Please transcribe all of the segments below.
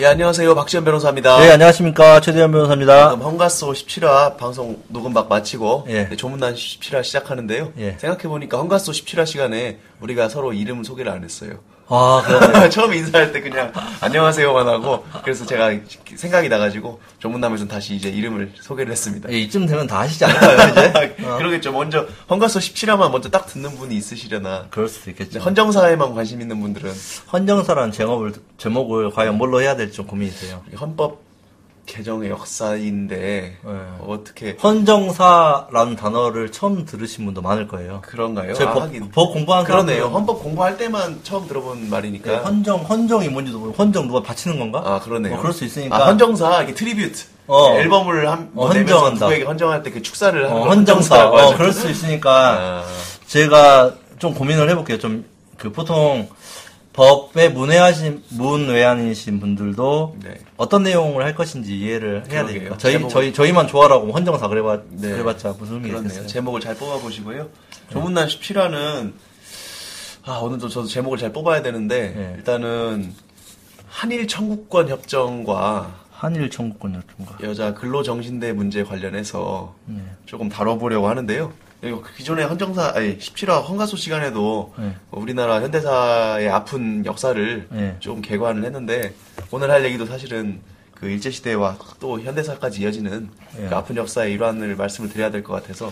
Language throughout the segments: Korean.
예, 안녕하세요. 박지현 변호사입니다. 네, 안녕하십니까. 최대현 변호사입니다. 지금 헝가소 17화 방송 녹음박 마치고 예. 네, 조문단 17화 시작하는데요. 예. 생각해보니까 헝가소 17화 시간에 우리가 서로 이름 소개를 안 했어요. 아. 처음 인사할 때 그냥 안녕하세요만 하고 그래서 제가 생각이 나가지고 조문남에서 다시 이제 이름을 소개를 했습니다. 예, 이쯤 되면 다 하시지 않을까요, 이제? 어. 그러겠죠. 먼저 헝가소 17화만 먼저 딱 듣는 분이 있으시려나. 그럴 수도 있겠죠. 헌정사에만 관심 있는 분들은 헌정사라는 제목을, 제목을 과연 뭘로 해야 될지 좀 고민이 돼요. 헌법 개정의 역사인데 네. 어떻게 헌정사라는 단어를 처음 들으신 분도 많을 거예요. 그런가요? 저희 아, 법, 하긴. 법 공부한 그러네요. 헌법 공부할 때만 처음 들어본 말이니까. 네, 헌정, 헌정이 뭔지도 모르고, 헌정 누가 바치는 건가? 아 그러네요. 뭐 그럴 수 있으니까. 아, 헌정사 이게 tribute. 어. 앨범을 한 어, 뭐 내면서 헌정한다. 누구에게 헌정할 때 그 축사를 하는 어, 걸 헌정사. 어. 그럴 수 있으니까, 아, 제가 좀 고민을 해볼게요. 좀, 그, 보통, 법에 문외하신, 문외한이신 분들도 네. 어떤 내용을 할 것인지 이해를 해야 그러게요. 되니까. 저희, 제목을- 저희, 저희만 좋아라고 헌정사 그래봤, 네. 그래봤자 무슨 의미 그렇네요. 있겠어요. 제목을 잘 뽑아 보시고요. 조문난 17화는 아 오늘도 저도 제목을 잘 뽑아야 되는데 네. 일단은 한일 청구권 협정과 한일 청구권 협정가. 여자 근로 정신대 문제 관련해서 네. 조금 다뤄보려고 하는데요. 이거 기존의 헌정사, 아니, 17화 헌가소 시간에도 네. 우리나라 현대사의 아픈 역사를 네. 좀 개관을 했는데, 오늘 할 얘기도 사실은 그 일제 시대와 또 현대사까지 이어지는 네. 그 아픈 역사의 일환을 말씀을 드려야 될 것 같아서.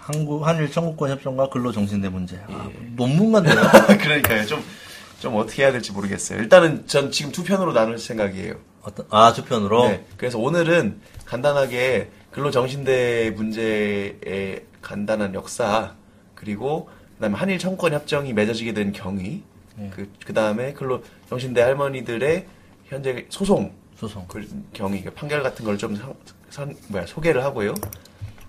한국, 한일 청구권 협정과 근로 정신대 문제. 아, 예. 논문만 돼요. 그러니까요. 좀, 좀 어떻게 해야 될지 모르겠어요. 일단은 전 지금 두 편으로 나눌 생각이에요. 어떤, 아, 주편으로? 네. 그래서 오늘은 간단하게 근로정신대 문제의 간단한 역사 그리고 그다음에 한일 청구권 협정이 맺어지게 된 경위 네. 그 그다음에 근로 정신대 할머니들의 현재 소송 소송. 그 경위 그 판결 같은 걸 좀 뭐야 소개를 하고요.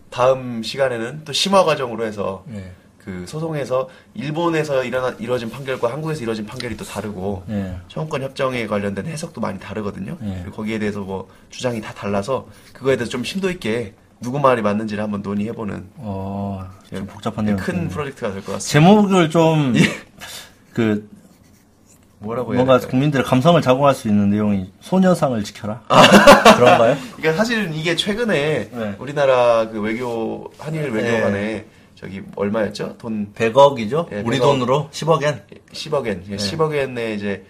다음 시간에는 또 심화 과정으로 해서 네. 그 소송에서 일본에서 일어나 이루어진 판결과 한국에서 이루어진 판결이 또 다르고 네. 청구권 협정에 관련된 해석도 많이 다르거든요. 네. 그리고 거기에 대해서 뭐 주장이 다 달라서 그거에 대해서 좀 심도 있게 누구 말이 맞는지를 한번 논의해보는 어, 좀 복잡한 내용. 큰 프로젝트가 될 것 같습니다. 제목을 좀, 그, 뭐라고 해야 뭔가 될까요? 국민들의 감성을 자극할 수 있는 내용이 소녀상을 지켜라. 아. 그런가요? 그러니까 사실은 이게 최근에 네. 우리나라 그 외교 한일 외교 네. 저기 얼마였죠? 돈 100억이죠? 예, 우리 100억. 돈으로 10억엔? 10억엔, 네. 10억엔에 이제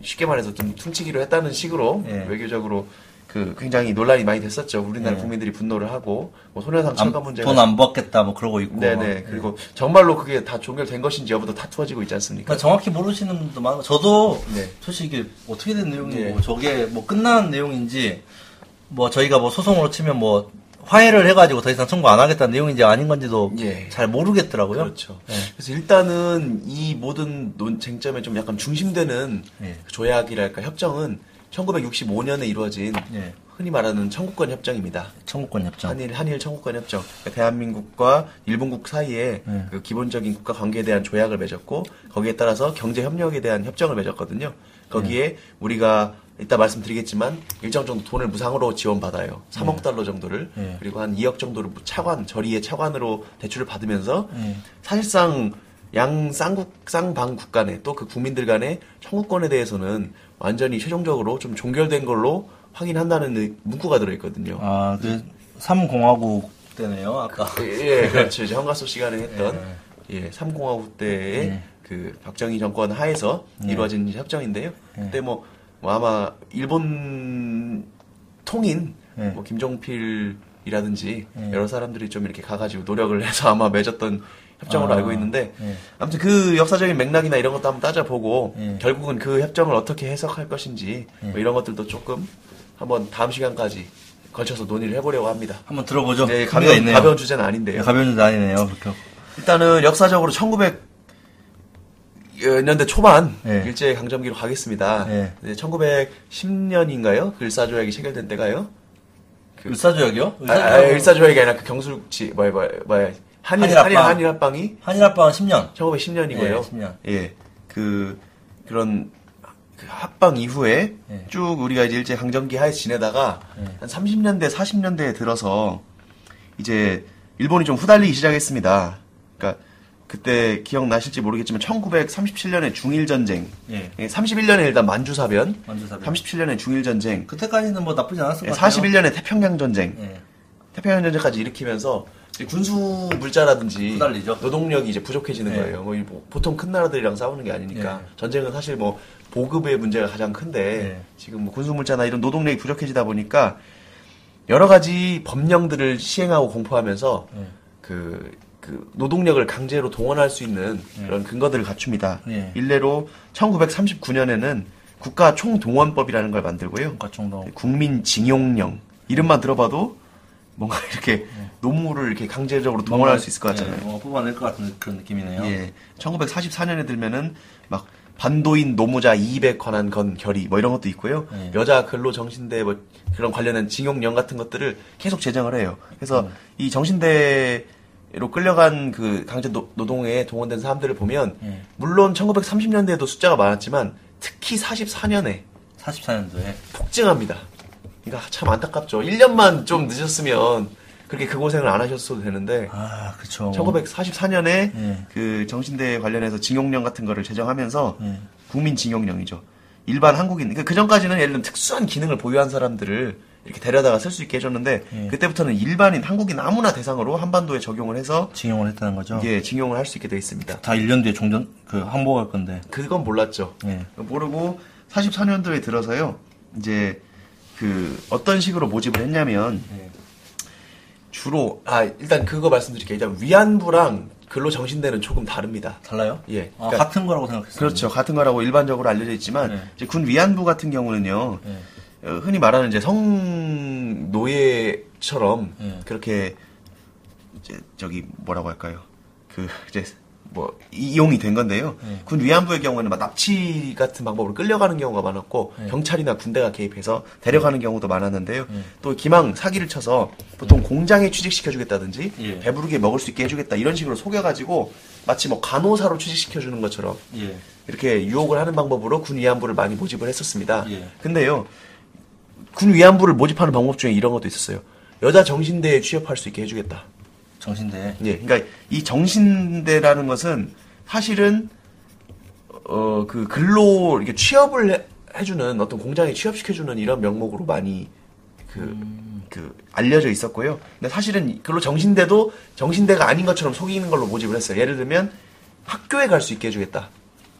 쉽게 말해서 좀 퉁치기로 했다는 식으로 네. 외교적으로 그 굉장히 논란이 많이 됐었죠. 우리나라 네. 국민들이 분노를 하고 뭐 소녀상 철거 문제가 돈안 받겠다, 뭐 그러고 있고. 네네. 그리고 정말로 그게 다 종결된 것인지 여부도 다투어지고 있지 않습니까? 그러니까 정확히 모르시는 분도 많고, 저도 네. 솔직히 이게 어떻게 된 내용이고, 네. 저게 뭐 끝난 내용인지, 뭐 저희가 뭐 소송으로 치면 뭐 화해를 해가지고 더 이상 청구 안 하겠다는 내용인지 아닌 건지도 예. 잘 모르겠더라고요. 그렇죠. 네. 그래서 일단은 이 모든 논쟁점에 좀 약간 중심되는 예. 조약이랄까 협정은 1965년에 이루어진 예. 흔히 말하는 청구권 협정입니다. 청구권 협정. 한일 한일 청구권 협정. 그러니까 대한민국과 일본국 사이에 네. 그 기본적인 국가 관계에 대한 조약을 맺었고 거기에 따라서 경제 협력에 대한 협정을 맺었거든요. 거기에 네. 우리가 이따 말씀드리겠지만 일정 정도 돈을 무상으로 지원받아요. 3억 달러 정도를 네. 그리고 한 2억 정도를 차관 저리의 차관으로 대출을 받으면서 네. 사실상 양 쌍국 쌍방 국 간에 또 그 국민들 간의 청구권에 대해서는 완전히 최종적으로 좀 종결된 걸로 확인한다는 의- 문구가 들어있거든요. 아, 그, 3공화국 때네요, 아까. 예, 예, 그렇죠. 이제 헌가소 시간에 했던 예, 3공화국 때의 예. 그 박정희 정권 하에서 예. 이루어진 협정인데요. 예. 그때 뭐, 뭐 아마 일본 통인 예. 뭐 김종필이라든지 예. 여러 사람들이 좀 이렇게 가가지고 노력을 해서 아마 맺었던 협정으로 아, 알고 있는데 예. 아무튼 그 역사적인 맥락이나 이런 것도 한번 따져보고 예. 결국은 그 협정을 어떻게 해석할 것인지 예. 뭐 이런 것들도 조금 한번 다음 시간까지 걸쳐서 논의를 해보려고 합니다. 한번 들어보죠. 네, 가벼운. 가벼운 주제는 아닌데요. 네, 가벼운 주제 아니네요, 그렇게. 일단은 역사적으로 1900 년대 초반 네. 일제 강점기로 가겠습니다. 네. 1910년인가요? 그 일사조약이 체결된 때가요? 을사조약이요? 아, 아, 일사조약이 아니라 그 경술치 뭐야 뭐야 뭐야 한일 한일 합방. 한일 한일 합방이 한일 합방은 10년. 1910년이고요. 네, 10년. 예. 그 그런 그 합방 이후에 네. 쭉 우리가 이제 일제 강점기 하에 지내다가 네. 한 30년대 40년대에 들어서 이제 일본이 좀 후달리기 시작했습니다. 그러니까 그때 기억나실지 모르겠지만 1937년에 중일 전쟁, 예. 31년에 일단 만주 사변, 만주 사변. 37년에 중일 전쟁, 그때까지는 뭐 나쁘지 않았을 것 같아요. 41년에 태평양 전쟁, 예. 태평양 전쟁까지 일으키면서 군수 물자라든지 후달리죠. 노동력이 이제 부족해지는 네. 거예요. 뭐 보통 큰 나라들이랑 싸우는 게 아니니까 네. 전쟁은 사실 뭐 보급의 문제가 가장 큰데 네. 지금 뭐 군수 물자나 이런 노동력이 부족해지다 보니까 여러 가지 법령들을 시행하고 공포하면서 예. 그, 그 노동력을 강제로 동원할 수 있는 그런 근거들을 갖춥니다. 네. 일례로 1939년에는 국가 총동원법이라는 걸 만들고요. 국가총동. 국민 징용령 이름만 들어봐도 뭔가 이렇게 노무를 이렇게 강제적으로 동원할 수 있을 것 같잖아요. 예, 뭔가 뽑아낼 것 같은 그런 느낌이네요. 예. 1944년에 들면은 막 반도인 노무자 이입에 관한 건 결의 뭐 이런 것도 있고요. 예. 여자 근로 정신대 뭐 그런 관련된 징용령 같은 것들을 계속 제정을 해요. 그래서 음. 이 정신대 로 끌려간 그 강제 노, 노동에 동원된 사람들을 보면 예. 물론 1930년대에도 숫자가 많았지만 특히 44년에 44년도에. 폭증합니다. 그러니까 참 안타깝죠. 1년만 좀 늦었으면 그렇게 그 고생을 안 하셨어도 되는데 아, 그쵸. 1944년에 예. 그 정신대 관련해서 징용령 같은 거를 제정하면서 예. 국민 징용령이죠. 일반 한국인, 그러니까 그 전까지는 예를 들면 특수한 기능을 보유한 사람들을 이렇게 데려다가 쓸 수 있게 해줬는데 예. 그때부터는 일반인 한국인 아무나 대상으로 한반도에 적용을 해서 징용을 했다는 거죠. 이게 징용을 할 수 있게 돼 있습니다. 다 1년 뒤에 종전, 그, 항복할 건데. 그건 몰랐죠. 예. 모르고 44년도에 들어서요. 이제 그 어떤 식으로 모집을 했냐면 예. 주로 아 일단 그거 말씀드릴게요. 일단 위안부랑 근로 정신대는 조금 다릅니다. 달라요? 예. 아, 그러니까 같은 거라고 생각했어요. 그렇죠. 같은 거라고 일반적으로 알려져 있지만 네. 이제 군 위안부 같은 경우는요. 예. 어, 흔히 말하는 이제 성 노예처럼 예. 그렇게 이제 저기 뭐라고 할까요? 그 이제 뭐 이용이 된 건데요. 예. 군 위안부의 경우에는 막 납치 같은 방법으로 끌려가는 경우가 많았고 예. 경찰이나 군대가 개입해서 데려가는 경우도 많았는데요. 예. 또 기망 사기를 쳐서 보통 공장에 취직시켜주겠다든지 예. 배부르게 먹을 수 있게 해주겠다 이런 식으로 속여가지고 마치 뭐 간호사로 취직시켜주는 것처럼 예. 이렇게 유혹을 하는 방법으로 군 위안부를 많이 모집을 했었습니다. 예. 근데요, 군 위안부를 모집하는 방법 중에 이런 것도 있었어요. 여자 정신대에 취업할 수 있게 해주겠다. 정신대. 예, 그러니까 이 정신대라는 것은 사실은 어 그 근로 이렇게 취업을 해, 해주는 어떤 공장에 취업시켜주는 이런 명목으로 많이 그, 그 알려져 있었고요. 근데 사실은 근로 정신대도 정신대가 아닌 것처럼 속이는 걸로 모집을 했어요. 예를 들면 학교에 갈 수 있게 해주겠다.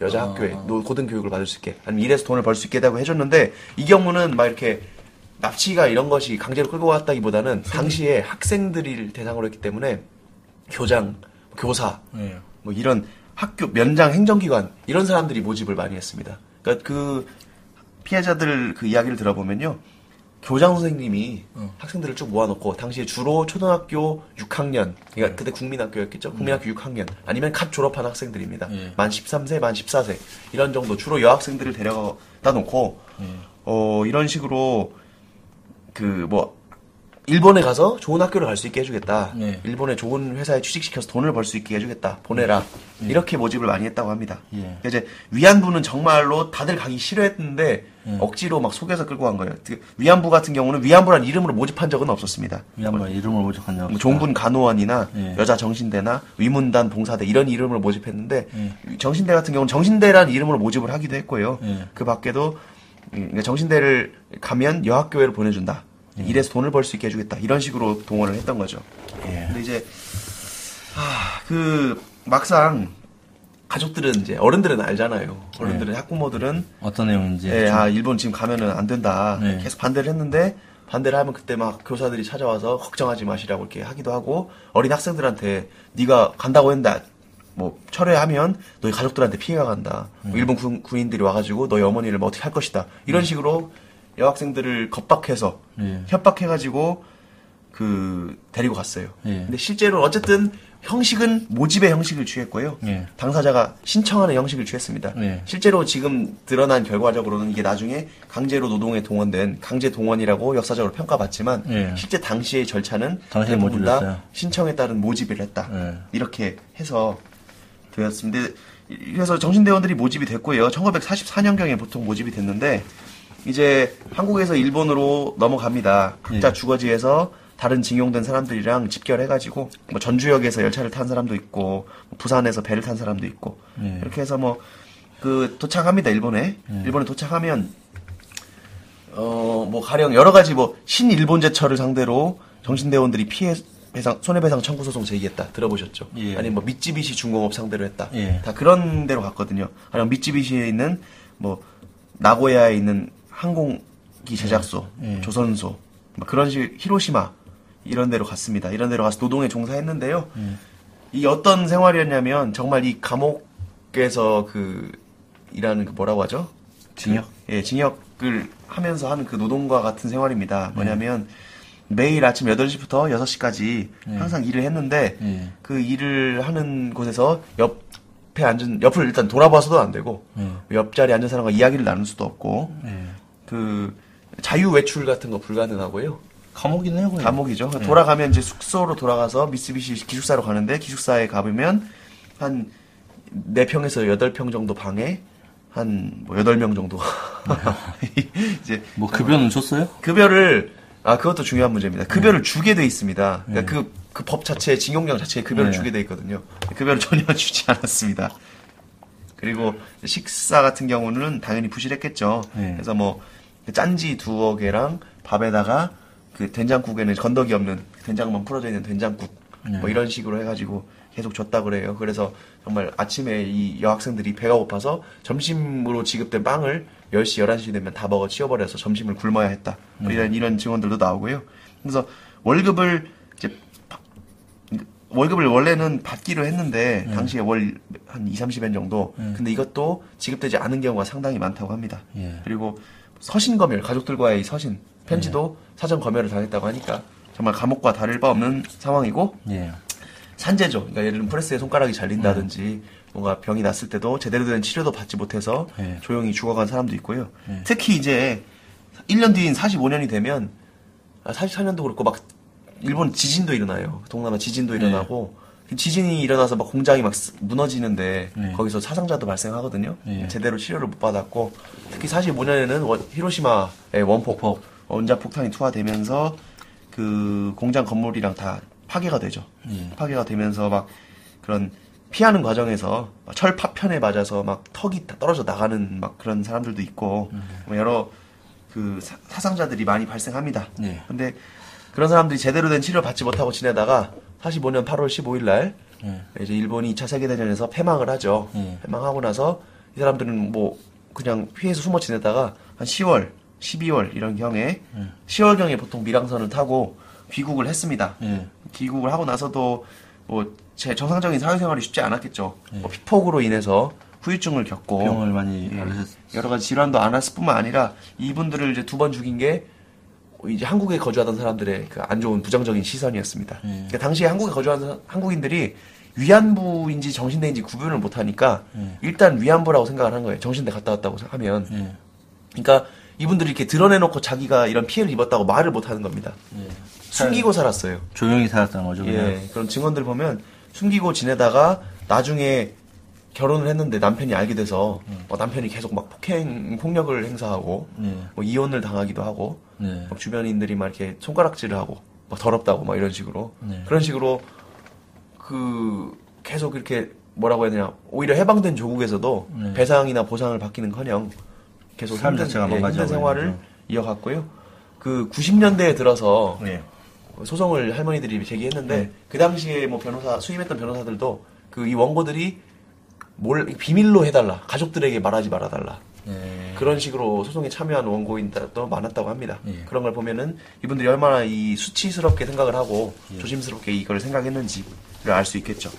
여자 아. 학교에 노- 고등 교육을 받을 수 있게 아니면 일해서 돈을 벌 수 있게 해다고 해줬는데 이 경우는 막 이렇게 납치가 이런 것이 강제로 끌고 갔다기보다는 당시에 학생들을 대상으로 했기 때문에 교장, 교사, 예. 뭐 이런 학교 면장 행정기관 이런 사람들이 모집을 많이 했습니다. 그러니까 그 피해자들 그 이야기를 들어보면요. 교장 선생님이 어. 학생들을 쭉 모아놓고 당시에 주로 초등학교 6학년 그러니까 그때 국민학교였겠죠. 국민학교 6학년 아니면 갓 졸업한 학생들입니다. 예. 만 13세, 만 14세 이런 정도 주로 여학생들을 데려다 놓고 어 이런 식으로 그 뭐 일본에 가서 좋은 학교를 갈 수 있게 해주겠다. 예. 일본의 좋은 회사에 취직시켜서 돈을 벌 수 있게 해주겠다. 보내라. 이렇게 모집을 많이 했다고 합니다. 예. 그러니까 이제 위안부는 정말로 다들 가기 싫어했는데 예. 억지로 막 속여서 끌고 간 거예요. 그 위안부 같은 경우는 위안부란 이름으로 모집한 적은 없었습니다. 위안부 이름을 모집한 뭐 종군 간호원이나 예. 여자 정신대나 위문단 봉사대 이런 이름으로 모집했는데 예. 정신대 같은 경우는 정신대라는 이름으로 모집을 하기도 했고요. 예. 그 밖에도 음, 그러니까 정신대를 가면 여학교회로 보내준다. 예. 이래서 돈을 벌 수 있게 해주겠다. 이런 식으로 동원을 했던 거죠. 예. 근데 이제 아, 그 막상 가족들은 이제 어른들은 알잖아요. 어른들은 학부모들은 어떤 내용인지. 예, 좀- 아 일본 지금 가면은 안 된다. 네. 계속 반대를 했는데 반대를 하면 그때 막 교사들이 찾아와서 걱정하지 마시라고 이렇게 하기도 하고 어린 학생들한테 네가 간다고 했는데 뭐 철회하면 너희 가족들한테 피해가 간다. 음. 뭐 일본 군, 군인들이 와가지고 너희 어머니를 뭐 어떻게 할 것이다. 이런 식으로 여학생들을 겁박해서 예. 협박해가지고 그 데리고 갔어요. 예. 근데 실제로 어쨌든 형식은 모집의 형식을 취했고요. 예. 당사자가 신청하는 형식을 취했습니다. 예. 실제로 지금 드러난 결과적으로는 이게 나중에 강제로 노동에 동원된 강제 동원이라고 역사적으로 평가받지만 예. 실제 당시의 절차는 대부분 다. 신청에 따른 모집을 했다. 예. 이렇게 해서 되었습니다. 그래서 정신대원들이 모집이 됐고요. 1944년경에 보통 모집이 됐는데 이제 한국에서 일본으로 넘어갑니다. 각자 예. 주거지에서 다른 징용된 사람들이랑 집결해가지고 뭐 전주역에서 열차를 탄 사람도 있고 뭐 부산에서 배를 탄 사람도 있고 예. 이렇게 해서 뭐 그 도착합니다 일본에 일본에 도착하면 어 뭐 가령 여러 가지 뭐 신일본제철을 상대로 정신대원들이 피해 배상 손해배상 청구 소송 제기했다 들어보셨죠? 예. 아니 뭐 미쯔비시 중공업 상대로 했다. 예. 다 그런 데로 갔거든요. 아니면 미쯔비시에 있는 뭐 나고야에 있는 항공기 제작소, 예. 조선소 뭐 그런 식 히로시마 이런 데로 갔습니다. 이런 데로 가서 노동에 종사했는데요. 이 어떤 생활이었냐면 정말 이 감옥에서 그 일하는 그 뭐라고 하죠? 징역? 예, 징역을 하면서 하는 그 노동과 같은 생활입니다. 뭐냐면 매일 아침 8시부터 6시까지 항상 일을 했는데 예. 그 일을 하는 곳에서 옆에 앉은 옆을 일단 돌아봐서도 안 되고 예. 옆자리에 앉은 사람과 이야기를 나눌 수도 없고 예. 그 자유 외출 같은 거 불가능하고요. 감옥이네요, 거의. 감옥이죠. 돌아가면 이제 숙소로 돌아가서 미쓰비시 기숙사로 가는데 기숙사에 가보면 한 4평에서 8평 정도 방에 한뭐 8명 정도 이제 뭐 급여는 줬어요? 급여를 아 그것도 중요한 문제입니다. 급여를 주게 돼 있습니다. 그러니까 그그법 자체에 징용령 자체에 급여를 네. 주게 돼 있거든요. 급여를 전혀 주지 않았습니다. 그리고 식사 같은 경우는 당연히 부실했겠죠. 네. 그래서 뭐 짠지 두어 개랑 밥에다가 그 된장국에는 건더기 없는 된장만 풀어져 있는 된장국 뭐 이런 식으로 해가지고 계속 줬다 그래요. 그래서 정말 아침에 이 여학생들이 배가 고파서 점심으로 지급된 빵을 10시, 11시 되면 다 먹어 치워버려서 점심을 굶어야 했다. 뭐 이런, 이런 증언들도 나오고요. 그래서 월급을 이제 파- 월급을 원래는 받기로 했는데 당시에 월 한 2, 30엔 정도. 근데 이것도 지급되지 않은 경우가 상당히 많다고 합니다. 예. 그리고 서신 검열, 가족들과의 서신, 편지도 사전 검열을 당했다고 하니까 정말 감옥과 다를 바 없는 상황이고 예. 산재죠. 그러니까 예를 들면 프레스에 손가락이 잘린다든지 뭔가 병이 났을 때도 제대로 된 치료도 받지 못해서 네. 조용히 죽어간 사람도 있고요. 특히 이제 1년 뒤인 45년이 되면 아, 44년도 그렇고 막 일본 지진도 일어나요. 동남아 지진도 일어나고 지진이 일어나서 막 공장이 막 쓰- 무너지는데 네. 거기서 사상자도 발생하거든요. 네. 제대로 치료를 못 받았고 특히 45년에는 히로시마의 원폭 원자 폭탄이 투하되면서 그 공장 건물이랑 다 파괴가 되죠. 예. 파괴가 되면서 막 그런 피하는 과정에서 막철 파편에 맞아서 막 턱이 다 떨어져 나가는 막 그런 사람들도 있고 뭐 여러 그 사- 사상자들이 많이 발생합니다. 예. 근데 그런 사람들이 제대로 된 치료를 받지 못하고 지내다가 45년 8월 15일 날 예. 이제 일본이 2차 세계대전에서 패망을 하죠. 예. 패망하고 나서 이 사람들은 뭐 그냥 피해서 숨어 지내다가 한 10월, 12월 이런 경에 10월 경에 보통 밀항선을 타고 귀국을 했습니다. 예. 귀국을 하고 나서도 뭐 제 정상적인 사회생활이 쉽지 않았겠죠. 뭐 피폭으로 인해서 후유증을 겪고 병을 많이 예, 여러 가지 질환도 안 왔을 뿐만 아니라 이분들을 이제 두 번 죽인 게 이제 한국에 거주하던 사람들의 그 안 좋은 부정적인 시선이었습니다. 예. 그러니까 당시에 한국에 거주하던 한국인들이 위안부인지 정신대인지 구분을 못 하니까 예. 일단 위안부라고 생각을 한 거예요. 정신대 갔다 왔다고 하면. 예. 그러니까 이분들이 이렇게 드러내놓고 자기가 이런 피해를 입었다고 말을 못 하는 겁니다. 예. 숨기고 살았어요. 조용히 살았다는 거죠, 그냥. 예, 그런 증언들 보면 숨기고 지내다가 나중에 결혼을 했는데 남편이 알게 돼서 어, 남편이 계속 막 폭행 폭력을 행사하고 예. 뭐 이혼을 당하기도 하고 네. 막 주변인들이 막 이렇게 손가락질을 하고 막 더럽다고 막 이런 식으로 네. 그런 식으로 그 계속 이렇게 뭐라고 해야 되냐 오히려 해방된 조국에서도 네. 배상이나 보상을 받기는커녕 계속 삶 힘든, 자체가 예, 힘든 생활을 버리죠. 이어갔고요. 그 90년대에 들어서 예. 소송을 할머니들이 제기했는데 네. 그 당시에 뭐 변호사 수임했던 변호사들도 그 이 원고들이 뭘 비밀로 해달라 가족들에게 말하지 말아달라 예. 그런 식으로 소송에 참여한 원고인들도 많았다고 합니다. 예. 그런 걸 보면은 이분들이 얼마나 이 수치스럽게 생각을 하고 예. 조심스럽게 이걸 생각했는지를 알 수 있겠죠.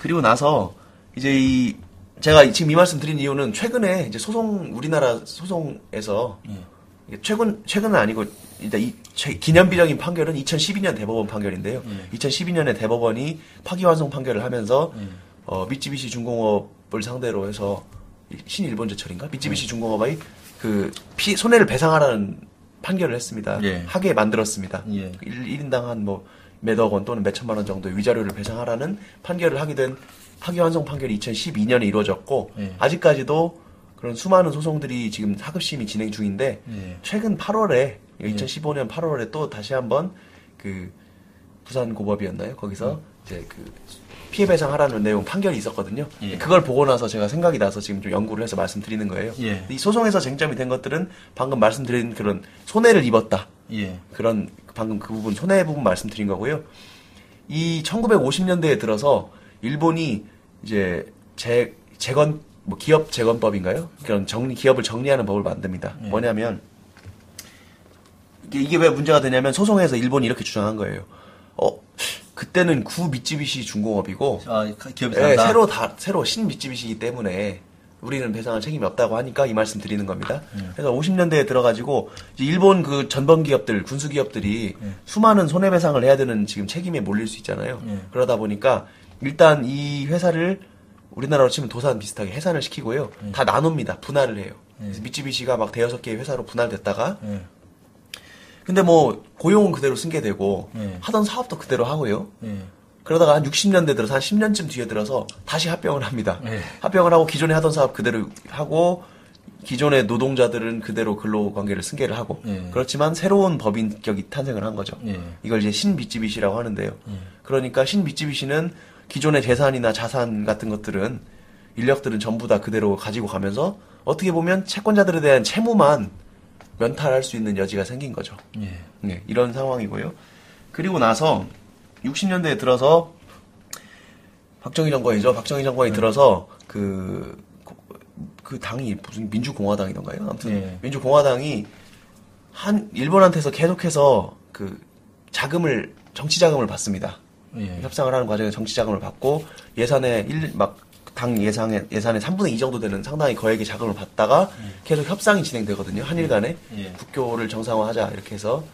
그리고 나서 이제 이 제가 지금 이 말씀 드린 이유는 최근에 이제 소송 우리나라 소송에서 예. 최근 최근은 아니고 일단 이 최- 기념비적인 판결은 2012년 대법원 판결인데요. 예. 2012년에 대법원이 파기환송 판결을 하면서 예. 어, 미쯔비시 중공업을 상대로 해서 이- 신일본제철인가 예. 미쯔비시 중공업의 그 피, 손해를 배상하라는 판결을 했습니다. 예. 하게 만들었습니다. 예. 1, 인당 한 뭐 몇억 원 또는 몇천만 원 정도의 위자료를 배상하라는 판결을 하게 된 파기환송 판결이 2012년에 이루어졌고 예. 아직까지도 그런 수많은 소송들이 지금 하급심이 진행 중인데 예. 최근 8월에 2015년 8월에 또 다시 한번 그 부산 고법이었나요? 거기서 이제 그 피해 배상하라는 내용 판결이 있었거든요. 예. 그걸 보고 나서 제가 생각이 나서 지금 좀 연구를 해서 말씀드리는 거예요. 예. 이 소송에서 쟁점이 된 것들은 방금 말씀드린 그런 손해를 입었다. 예. 그런 방금 그 부분 손해 부분 말씀드린 거고요. 이 1950년대에 들어서 일본이 이제 재 재건 뭐 기업 재건법인가요? 그런 정리 기업을 정리하는 법을 만듭니다. 예. 뭐냐면 이게, 이게 왜 문제가 되냐면 소송에서 일본이 이렇게 주장한 거예요. 어 그때는 구 미쯔비시 중공업이고 아, 기업이 예. 새로 다 새로 신 미쯔비시이기 때문에 우리는 배상할 책임이 없다고 하니까 이 말씀 드리는 겁니다. 예. 그래서 50년대에 들어가지고 일본 그 전범 기업들, 군수 기업들이 예. 수많은 손해배상을 해야 되는 지금 책임에 몰릴 수 있잖아요. 예. 그러다 보니까 일단 이 회사를 우리나라로 치면 도산 비슷하게 해산을 시키고요. 예. 다 나눕니다. 분할을 해요. 그래서 미쯔비시가 막 대여섯 개의 회사로 분할됐다가 예. 근데 뭐 고용은 그대로 승계 되고 예. 하던 사업도 그대로 하고요. 예. 그러다가 한 60년대 들어서 한 10년쯤 뒤에 들어서 다시 합병을 합니다. 네. 합병을 하고 기존에 하던 사업 그대로 하고 기존의 노동자들은 그대로 근로관계를 승계를 하고 네. 그렇지만 새로운 법인격이 탄생을 한 거죠. 네. 이걸 이제 신미쯔비시라고 하는데요. 그러니까 신미쯔비시는 기존의 재산이나 자산 같은 것들은 인력들은 전부 다 그대로 가지고 가면서 어떻게 보면 채권자들에 대한 채무만 면탈할 수 있는 여지가 생긴 거죠. 예. 네, 이런 상황이고요. 그리고 나서 60년대에 들어서 박정희 정권이죠. 박정희 정권이 네. 들어서 그, 그 당이 무슨 민주공화당이던가요? 아무튼 네. 민주공화당이 한 일본한테서 계속해서 그 자금을 정치 자금을 받습니다. 예. 협상을 하는 과정에 정치 자금을 받고 예산에 일막 당 예산의 예산의 3분의 2 정도 되는 상당히 거액의 자금을 받다가 계속 협상이 진행되거든요. 한일 간에 예. 국교를 정상화하자 이렇게 해서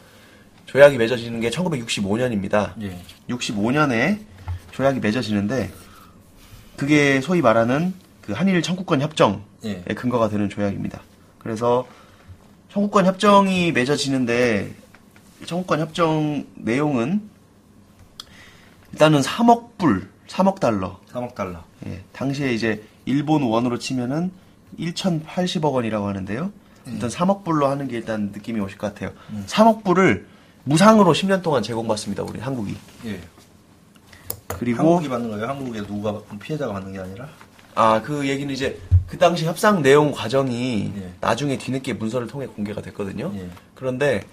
조약이 맺어지는 게 1965년입니다. 예. 65년에 조약이 맺어지는데 그게 소위 말하는 그 한일 청구권 협정의 예. 근거가 되는 조약입니다. 그래서 청구권 협정이 맺어지는데 이 청구권 협정 내용은 일단은 3억 불, 3억 달러. 3억 달러. 예, 당시에 이제 일본 원으로 치면은 1,080억 원이라고 하는데요. 일단 3억 불로 하는 게 일단 느낌이 오실 것 같아요. 3억 불을 무상으로 10년 동안 제공받습니다. 우리 한국이. 예. 그리고 한국이 받는 거예요? 한국에 누가 피해자가 받는 게 아니라? 아, 그 얘기는 이제 그 당시 협상 내용 과정이 예. 나중에 뒤늦게 문서를 통해 공개가 됐거든요. 예. 그런데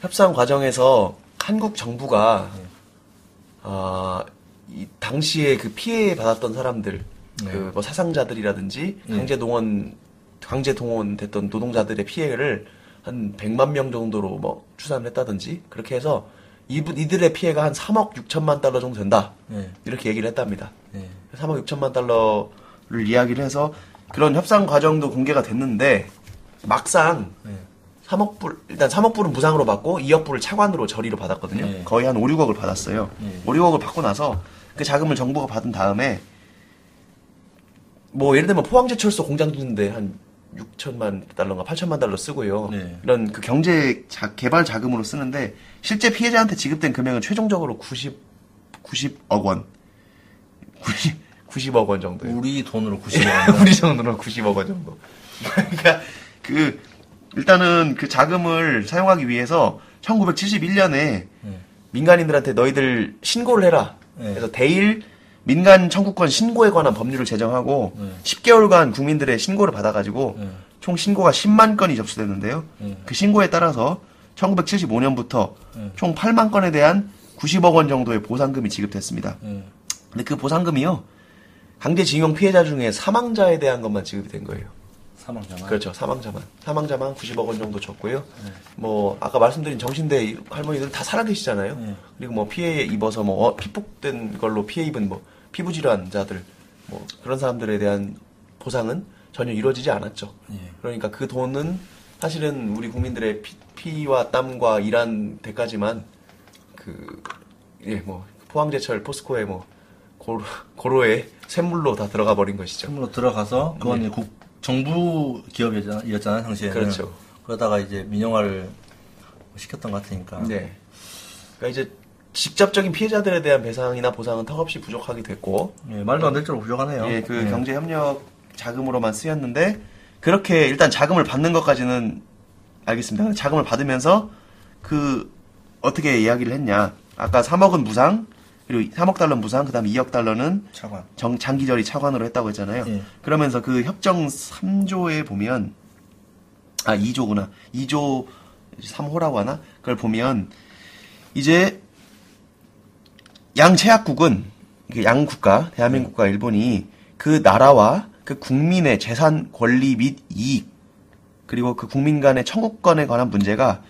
협상 과정에서 한국 정부가 예. 아, 이 당시에 그 피해 받았던 사람들, 네. 그뭐 사상자들이라든지 예. 강제 동원 강제 동원됐던 노동자들의 피해를 한 100만 명 정도로 뭐 추산을 했다든지 그렇게 해서 이분 이들의 피해가 한 3억 6천만 달러 정도 된다. 예. 이렇게 얘기를 했답니다. 예. 3억 6천만 달러를 이야기를 해서 그런 협상 과정도 공개가 됐는데 막상 예. 3억 불 일단 3억 불은 무상으로 받고 2억 불을 차관으로 저리로 받았거든요. 네. 거의 한 5, 6억을 받았어요. 네. 5, 6억을 받고 나서 그 자금을 정부가 받은 다음에 뭐 예를 들면 포항제철소 공장 짓는데 한 6천만 달러인가 8천만 달러 쓰고요. 네. 이런 그 경제 자- 개발 자금으로 쓰는데 실제 피해자한테 지급된 금액은 최종적으로 90 90억 원. 90 90억 원 정도예요. 우리 돈으로 90억 원. 우리 정도는 90억 원 정도. 그러니까 그 일단은 그 자금을 사용하기 위해서 1971년에 예. 민간인들한테 너희들 신고를 해라. 네. 그래서 대일 민간 청구권 신고에 관한 법률을 제정하고 네. 10개월간 국민들의 신고를 받아가지고 네. 총 신고가 10만 건이 접수됐는데요. 네. 그 신고에 따라서 1975년부터 네. 총 8만 건에 대한 90억 원 정도의 보상금이 지급됐습니다. 예. 근데 그 보상금이요. 강제징용 피해자 중에 사망자에 대한 것만 지급이 된 거예요. 사망자만. 그렇죠. 사망자만. 사망자만 90억 원 정도 줬고요. 네. 뭐 아까 말씀드린 정신대 할머니들 다 살아계시잖아요. 네. 그리고 뭐 피해 입어서 뭐 어, 피폭된 걸로 피해 입은 뭐 피부 질환자들 뭐 그런 사람들에 대한 보상은 전혀 이루어지지 않았죠. 예. 그러니까 그 돈은 사실은 우리 국민들의 피, 피와 땀과 일한 대가지만 그 예 뭐 포항제철 포스코의 뭐 고로, 고로의 샘물로 다 들어가 버린 것이죠. 처음으로 들어가서 그건 이제 국 정부 기업이었잖아요 당시에는. 그렇죠. 그러다가 이제 민영화를 시켰던 것 같으니까. 네. 그러니까 이제 직접적인 피해자들에 대한 배상이나 보상은 턱없이 부족하게 됐고, 예, 말도 안 될 정도로 부족하네요. 예, 그 예. 경제 협력 자금으로만 쓰였는데 그렇게 일단 자금을 받는 것까지는 알겠습니다. 자금을 받으면서 그 어떻게 이야기를 했냐? 아까 3억은 무상, 그리고 3억 달러 는 무상, 그다음에 2억 달러는 차관. 정, 장기절이 차관으로 했다고 했잖아요. 예. 그러면서 그 협정 3조에 보면 아 2조구나. 2조 3호라고 하나? 그걸 보면 이제 양체약국은 이게 양국가, 대한민국과 일본이 그 나라와 그 국민의 재산 권리 및 이익 그리고 그 국민 간의 청구권에 관한 문제가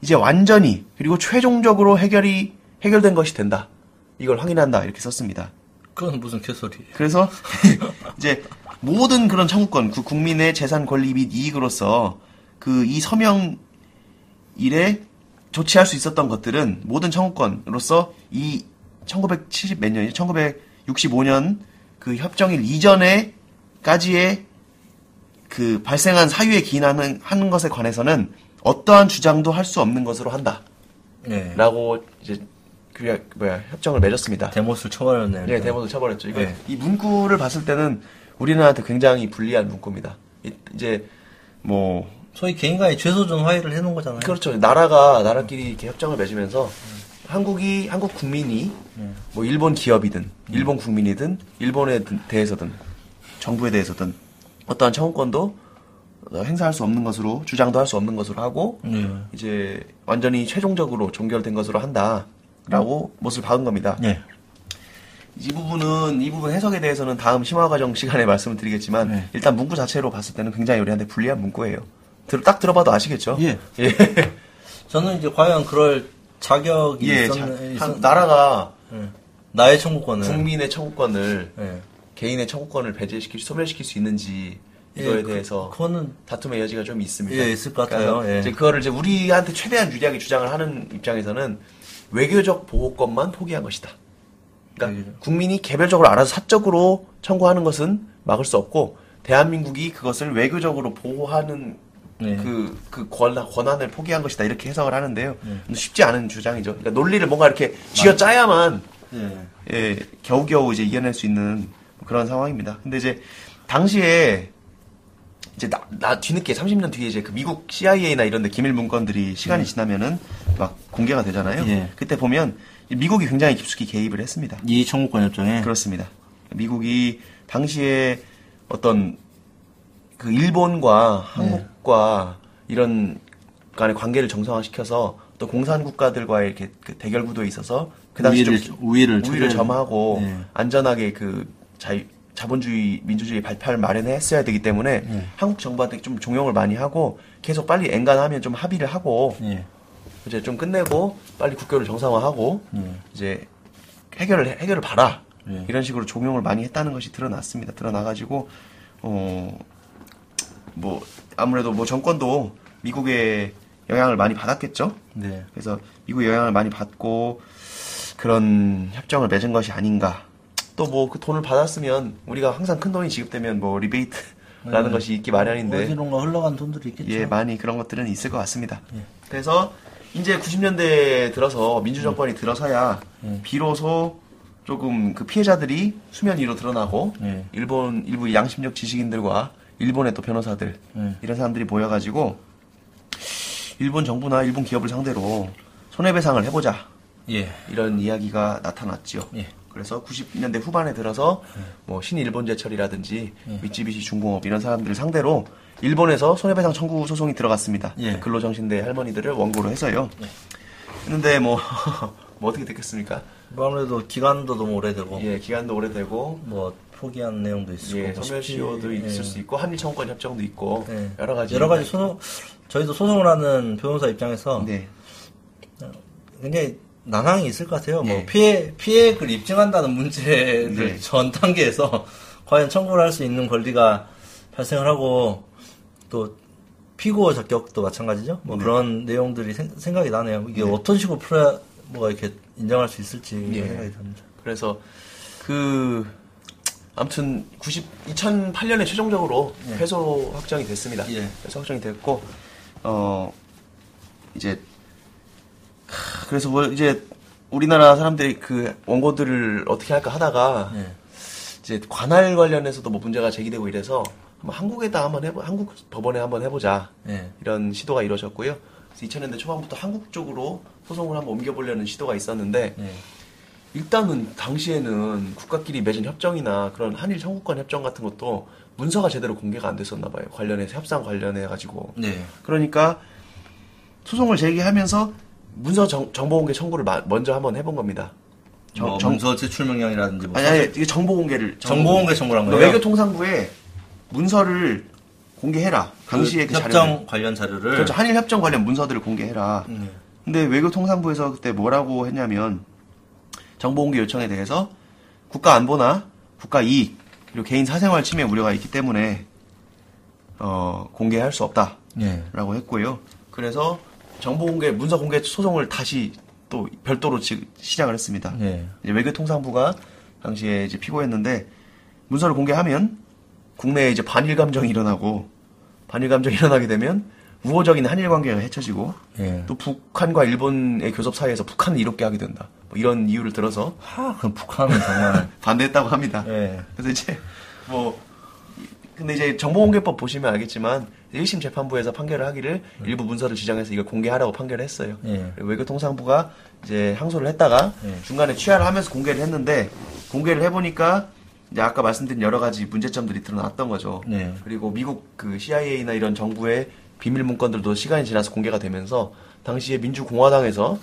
이제 완전히 그리고 최종적으로 해결이 해결된 것이 된다. 이걸 확인한다. 이렇게 썼습니다. 그건 무슨 개소리. 그래서 이제 모든 그런 청구권, 그 국민의 재산 권리 및 이익으로서 그 이 서명 일에 조치할 수 있었던 것들은 모든 청구권으로서 이 1970 몇 년이죠? 1965년 그 협정일 이전에까지의 그 발생한 사유에 기인하는 하는 것에 관해서는 어떠한 주장도 할 수 없는 것으로 한다. 네. 라고 이제 그 뭐야 협정을 맺었습니다. 대못을 쳐버렸네요. 네, 대모도 쳐버렸죠. 이거 네. 이 문구를 봤을 때는 우리나라한테 굉장히 불리한 문구입니다. 이- 이제 뭐 소위 개인 간의 죄소전 화해를 해놓은 거잖아요. 그렇죠. 나라가 나라끼리 이렇게 협정을 맺으면서 한국이 한국 국민이 뭐 일본 기업이든 일본 국민이든 일본에 대해서든 정부에 대해서든 어떠한 청구권도 어, 행사할 수 없는 것으로 주장도 할 수 없는 것으로 하고 네. 이제 완전히 최종적으로 종결된 것으로 한다 라고 못을 박은 겁니다. 네. 이 부분은 이 부분 해석에 대해서는 다음 심화 과정 시간에 말씀을 드리겠지만 네. 일단 문구 자체로 봤을 때는 굉장히 우리한테 불리한 문구예요. 들- 딱 들어봐도 아시겠죠? 예. 예. 저는 이제 과연 그럴 자격이 예, 있었, 자, 한- 나라가 예. 나의 청구권을 국민의 청구권을 예. 개인의 청구권을 배제시킬 소멸시킬 수 있는지 이거에 예, 그- 대해서 그거는 다툼의 여지가 좀 있습니다. 예, 있을 것 같아요. 그래서 예. 이제 그거를 이제 우리한테 최대한 유리하게 주장을 하는 입장에서는 외교적 보호권만 포기한 것이다. 그러니까 외교적. 국민이 개별적으로 알아서 사적으로 청구하는 것은 막을 수 없고 대한민국이 그것을 외교적으로 보호하는 네. 그, 그 권한, 권한을 포기한 것이다. 이렇게 해석을 하는데요. 근데 쉽지 않은 주장이죠. 그러니까 논리를 뭔가 이렇게 쥐어 짜야만 예. 예, 겨우겨우 이제 이겨낼 수 있는 그런 상황입니다. 근데 이제 당시에 이제 나, 나 뒤늦게 30년 뒤에 이제 그 미국 CIA나 이런 데 기밀 문건들이 시간이 지나면은 막 공개가 되잖아요. 예. 그때 보면 미국이 굉장히 깊숙이 개입을 했습니다. 이 청구권 협정에 그렇습니다. 미국이 당시에 어떤 그 일본과 한국과 이런 간의 관계를 정상화시켜서 또 공산 국가들과의 이렇게 그 대결 구도에 있어서 그 당시 좀 우위를 우위를 우위를 초래하는- 점하고 네. 안전하게 그 자유, 자본주의 민주주의 발판을 마련했어야 되기 때문에 네. 한국 정부한테 좀 종용을 많이 하고 계속 빨리 엔간하면 좀 합의를 하고 예. 이제 좀 끝내고 빨리 국교를 정상화하고 네. 이제 해결을 해- 해결을 봐라 네. 이런 식으로 종용을 많이 했다는 것이 드러났습니다. 드러나가지고 어 뭐 아무래도 뭐 정권도 미국의 영향을 많이 받았겠죠. 네. 그래서 미국 영향을 많이 받고 그런 협정을 맺은 것이 아닌가. 또 뭐 그 돈을 받았으면 우리가 항상 큰 돈이 지급되면 뭐 리베이트라는 네. 것이 있기 마련인데 어디론가 흘러간 돈들이 있겠죠. 예, 많이 그런 것들은 있을 것 같습니다. 예. 그래서 이제 90년대 들어서 민주 정권이 들어서야 예. 비로소 조금 그 피해자들이 수면 위로 드러나고 예. 일본 일부 양심적 지식인들과 일본의 또 변호사들 예. 이런 사람들이 모여가지고 일본 정부나 일본 기업을 상대로 손해배상을 해보자 예. 이런 이야기가 나타났지요. 예. 그래서 90년대 후반에 들어서 뭐 신일본제철이라든지 예. 미쯔비시 중공업 이런 사람들을 상대로 일본에서 손해배상 청구 소송이 들어갔습니다. 예. 근로정신대 할머니들을 원고로 해서요. 했는데 뭐, 뭐 어떻게 됐겠습니까? 뭐 아무래도 기간도 너무 오래되고 예, 기간도 오래되고 뭐 포기한 내용도 있을 예, 소멸시효도 예. 있을 수 있고 한일 청구권 협정도 있고 예. 여러 가지 여러 가지 소송 저희도 소송을 하는 변호사 입장에서 네. 굉장히 난항이 있을 것 같아요. 뭐 예. 피해 피해를 입증한다는 문제를 네. 전 단계에서 과연 청구를 할 수 있는 권리가 발생을 하고 또 피고 적격도 마찬가지죠. 뭐 네. 그런 내용들이 생, 각이 나네요. 이게 네. 어떤 식으로 풀어야 뭐가 이렇게 인정할 수 있을지 예. 생각이 듭니다. 그래서 그 아무튼 90 2008년에 최종적으로 예. 패소 확정이 됐습니다. 예. 패소 확정이 됐고 어 이제 하, 그래서 뭐 이제 우리나라 사람들이 그 원고들을 어떻게 할까 하다가 예. 이제 관할 관련해서도 뭐 문제가 제기되고 이래서 한번 한국에다 한번 해보 한국 법원에 한번 해보자 예. 이런 시도가 이루어졌고요. 그래서 2000년대 초반부터 한국 쪽으로 소송을 한번 옮겨보려는 시도가 있었는데 예. 일단은 당시에는 국가끼리 맺은 협정이나 그런 한일 청구권 협정 같은 것도 문서가 제대로 공개가 안 됐었나 봐요. 관련해서 협상 관련해 가지고. 네. 그러니까 소송을 제기하면서 문서 정, 보 공개 청구를 마- 먼저 한번 해본 겁니다. 정- 뭐 정- 문서 제출 명령이라든지 뭐 아니 아니 이게 정보 공개를 정보 공개 청구란 거예요? 외교통상부에 문서를 공개해라. 당시에 그, 협정 자료를. 관련 자료를 그렇죠. 한일 협정 관련 문서들을 공개해라. 네. 근데 외교통상부에서 그때 뭐라고 했냐면 정보 공개 요청에 대해서 국가 안보나 국가 이익 그리고 개인 사생활 침해 우려가 있기 때문에 어, 공개할 수 없다라고 예. 했고요. 그래서 정보 공개 문서 공개 소송을 다시 또 별도로 지- 시작을 했습니다. 예. 이제 외교통상부가 당시에 이제 피고했는데 문서를 공개하면 국내에 이제 반일 감정이 일어나고 반일 감정이 일어나게 되면 우호적인 한일 관계가 해쳐지고 예. 또 북한과 일본의 교섭 사이에서 북한을 이롭게 하게 된다. 뭐 이런 이유를 들어서 하, 그 북한은 정말 반대했다고 합니다. 예. 그래서 이제 뭐 근데 이제 정보공개법 보시면 알겠지만 1심 재판부에서 판결을 하기를 일부 문서를 지정해서 이걸 공개하라고 판결을 했어요. 예. 외교통상부가 이제 항소를 했다가 예. 중간에 취하를 하면서 공개를 했는데 공개를 해보니까 이제 아까 말씀드린 여러 가지 문제점들이 드러났던 거죠. 네. 그리고 미국 그 CIA나 이런 정부의 비밀 문건들도 시간이 지나서 공개가 되면서 당시에 민주공화당에서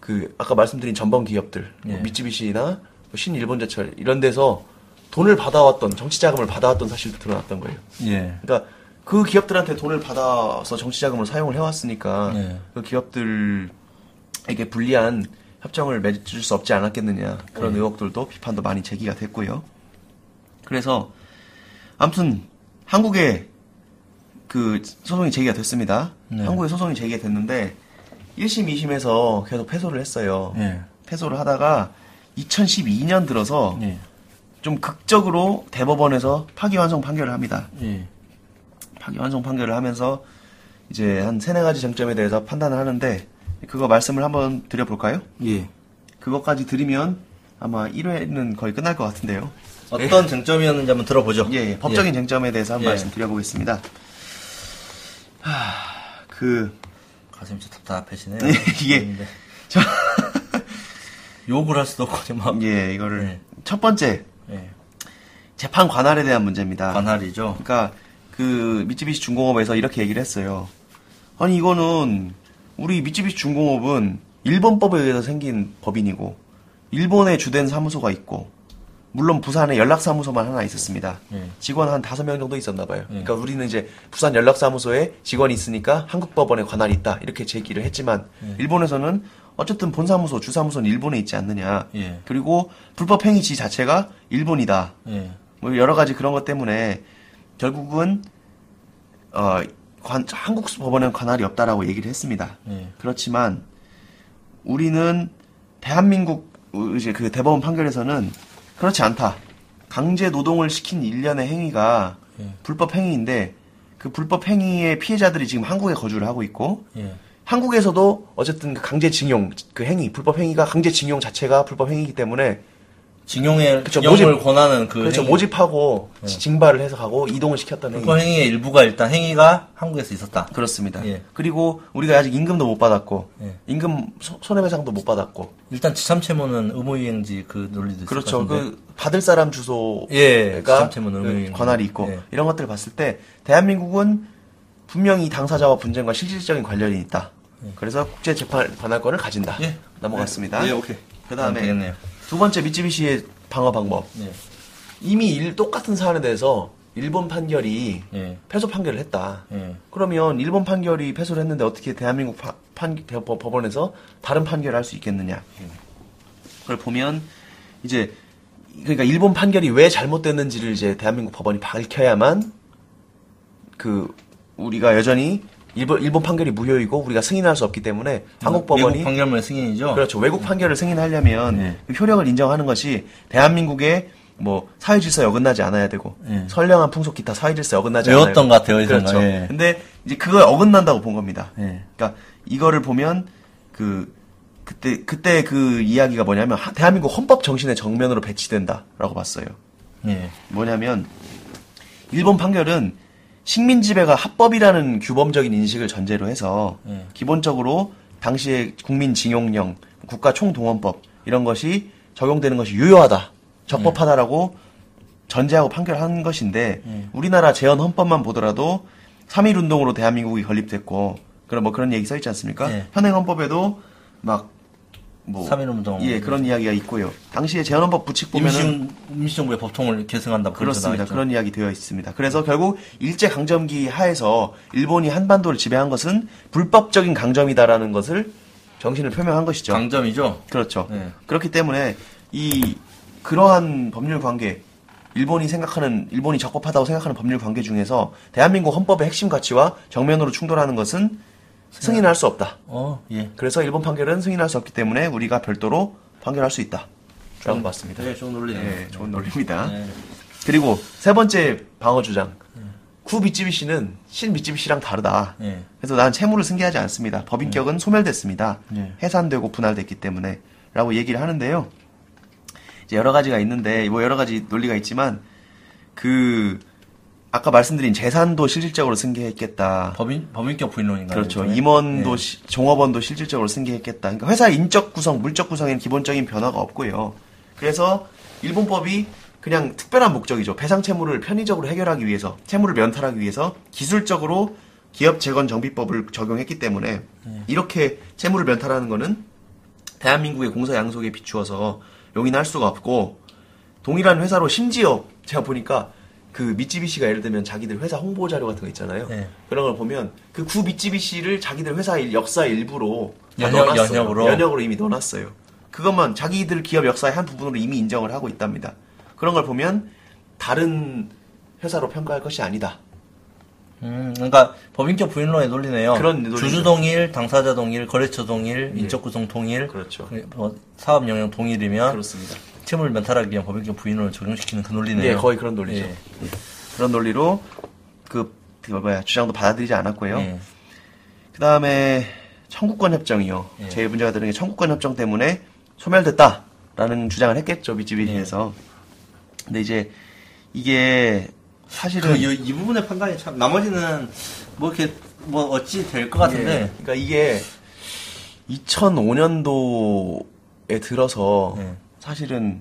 그 아까 말씀드린 전범 기업들 뭐 예. 미쯔비시나 뭐 신일본제철 이런 데서 돈을 받아왔던 정치 자금을 받아왔던 사실도 드러났던 거예요. 예. 그러니까 그 기업들한테 돈을 받아서 정치 자금을 사용을 해왔으니까 네. 그 기업들에게 불리한 협정을 맺을 수 없지 않았겠느냐 그런 네. 의혹들도 비판도 많이 제기가 됐고요. 그래서 아무튼 한국에 그 소송이 제기가 됐습니다. 네. 한국에 소송이 제기가 됐는데 1심, 2심에서 계속 패소를 했어요. 예. 패소를 하다가 2012년 들어서 예. 좀 극적으로 대법원에서 파기환송 판결을 합니다. 예. 파기환송 판결을 하면서 이제 한 세네 가지 쟁점에 대해서 판단을 하는데 그거 말씀을 한번 드려볼까요? 예. 그것까지 드리면 아마 1회는 거의 끝날 것 같은데요. 어떤 쟁점이었는지 한번 들어보죠. 예, 예. 법적인 쟁점에 대해서 한번 예. 말씀 드려보겠습니다. 하, 그 가슴이 좀 답답해지네요. 네, 이게- 근데 저, 욕을 할 수도 없고 막 예, 이거를 네. 첫 번째 예. 재판 관할에 대한 문제입니다. 관할이죠. 그러니까 그 미쯔비시 중공업에서 이렇게 얘기를 했어요. 아니 이거는 우리 미쯔비시 중공업은 일본법에 의해서 생긴 법인이고 일본에 주된 사무소가 있고 물론 부산에 연락사무소만 하나 있었습니다. 예. 직원 한 다섯 명 정도 있었나 봐요. 그러니까 우리는 이제 부산 연락사무소에 직원이 있으니까 한국 법원에 관할이 있다 이렇게 제기를 했지만 일본에서는 어쨌든 본사무소, 주사무소는 일본에 있지 않느냐. 예. 그리고 불법 행위지 자체가 일본이다. 예. 뭐 여러 가지 그런 것 때문에 결국은 어 관- 한국 법원은 관할이 없다라고 얘기를 했습니다. 예. 그렇지만 우리는 대한민국 이제 그 대법원 판결에서는 그렇지 않다. 강제 노동을 시킨 일련의 행위가 예. 불법 행위인데 그 불법 행위의 피해자들이 지금 한국에 거주를 하고 있고 예. 한국에서도 어쨌든 그 강제징용 그 행위 불법 행위가 강제징용 자체가 불법 행위이기 때문에 징용의 그쵸, 영을 모집- 권하는 그 그렇죠 행위. 모집하고 징발을 해서 가고 이동을 행위 불법 행위 의 일부가 일단 행위가 한국에서 있었다. 그렇습니다. 예. 그리고 우리가 아직 임금도 못 받았고 예. 임금 소- 손해배상도 못 받았고 일단 지참채무는 의무이행지 그 논리도 있을 그렇죠. 그 받을 사람 주소가 예, 지참채무는 그 의무이행지. 관할이 있고 예. 이런 것들을 봤을 때 대한민국은 분명히 이 당사자와 분쟁과 실질적인 관련이 있다. 그래서 국제 재판 관할권을 가진다. 예. 넘어갔습니다. 예, 오케이. 그다음에 되겠네요. 두 번째 미쯔비시의 방어 방법. 예. 이미 일, 똑같은 사안에 대해서 일본 판결이 예. 패소 판결을 했다. 예. 그러면 일본 판결이 패소를 했는데 어떻게 대한민국 파- 판, 법원에서 다른 판결을 할 수 있겠느냐. 그걸 보면 이제 그러니까 일본 판결이 왜 잘못됐는지를 이제 대한민국 법원이 밝혀야만 그 우리가 여전히 일본 일본 판결이 무효이고 우리가 승인할 수 없기 때문에 한국 법원이 미국 판결문의 승인이죠. 그렇죠. 외국 판결을 승인하려면 네. 그 효력을 인정하는 것이 대한민국의 뭐 사회 질서에 어긋나지 않아야 되고 네. 선량한 풍속 기타 사회 질서에 어긋나지 외웠던 않아요. 것 같아요, 어디선가. 그렇죠. 예. 근데 이제 그거에 어긋난다고 본 겁니다. 예. 그러니까 이거를 보면 그 그때 그때 그 이야기가 뭐냐면 하- 대한민국 헌법 정신의 정면으로 배치된다라고 봤어요. 예. 뭐냐면 일본 판결은 식민 지배가 합법이라는 규범적인 인식을 전제로 해서 예. 기본적으로 당시의 국민징용령, 국가총동원법 이런 것이 적용되는 것이 유효하다, 적법하다라고 전제하고 판결한 것인데 예. 우리나라 재헌 헌법만 보더라도 3.1 운동으로 대한민국이 건립됐고 그런 뭐 그런 얘기 써 있지 않습니까? 예. 현행 헌법에도 막 뭐, 3.1 운동. 예, 그런 이야기가 있고요. 당시에 재헌헌법 부칙 보면은 임시, 임시 정부의 법통을 계승한다. 그렇습니다. 그런 이야기 되어 있습니다. 그래서 결국 일제 강점기 하에서 일본이 한반도를 지배한 것은 불법적인 강점이다라는 것을 정신을 표명한 것이죠. 강점이죠. 그렇죠. 네. 그렇기 때문에 이 그러한 법률 관계 일본이 생각하는 일본이 적법하다고 생각하는 법률 관계 중에서 대한민국 헌법의 핵심 가치와 정면으로 충돌하는 것은 승인할 수 없다. 어, 예. 그래서 일본 판결은 승인할 수 없기 때문에 우리가 별도로 판결할 수 있다. 라고 봤습니다. 네, 좋은 논리네요. 네, 좋은 논리입니다. 네. 그리고 세 번째 방어 주장. 쿠 미쯔비시는 신 미쯔비시랑 다르다. 예. 그래서 난 채무를 승계하지 않습니다. 법인격은 소멸됐습니다. 예. 해산되고 분할됐기 때문에. 라고 얘기를 하는데요. 이제 여러 가지가 있는데, 뭐 여러 가지 논리가 있지만, 그, 아까 말씀드린 재산도 실질적으로 승계했겠다. 법인, 법인격 부인론인가요? 그렇죠. 일종의? 임원도, 예. 시- 종업원도 실질적으로 승계했겠다. 그러니까 회사 인적 구성, 물적 구성에는 기본적인 변화가 없고요. 그래서 일본법이 그냥 특별한 목적이죠. 배상 채무를 편의적으로 해결하기 위해서, 채무를 면탈하기 위해서 기술적으로 기업 재건 정비법을 적용했기 때문에 예. 이렇게 채무를 면탈하는 거는 대한민국의 공사 양속에 비추어서 용인할 수가 없고 동일한 회사로 심지어 제가 보니까 그 미쯔비시가 예를 들면 자기들 회사 홍보 자료 같은 거 있잖아요. 네. 그런 걸 보면 그 구 미쯔비시를 자기들 회사 일- 역사 일부로 다 연역-. 연역으로? 연역으로 이미 넣어놨어요. 그것만 자기들 기업 역사의 한 부분으로 이미 인정을 하고 있답니다. 그런 걸 보면 다른 회사로 평가할 것이 아니다. 음, 그러니까 법인격 부인론의 논리네요. 그런 논리죠. 주주 동일, 당사자 동일, 거래처 동일, 인적 구성 동일, 그렇죠. 그, 뭐, 사업 영역 동일이면 그렇습니다. 채무를 면탈하기 위한 법인격 부인론을 적용시키는 그 논리네요. 예, 거의 그런 논리죠. 예. 예. 그런 논리로 그, 그 뭐야 주장도 받아들이지 않았고요. 예. 그 다음에 청구권 협정이요. 예. 제일 문제가 되는 게 청구권 협정 때문에 소멸됐다라는 주장을 했겠죠 미쯔비시에서. 근데 이제 이게 사실은 그, 이, 이 부분의 판단이 참, 나머지는 뭐 이렇게, 뭐 어찌 될 것 같은데, 예. 그러니까 이게 2005년도에 들어서 예. 사실은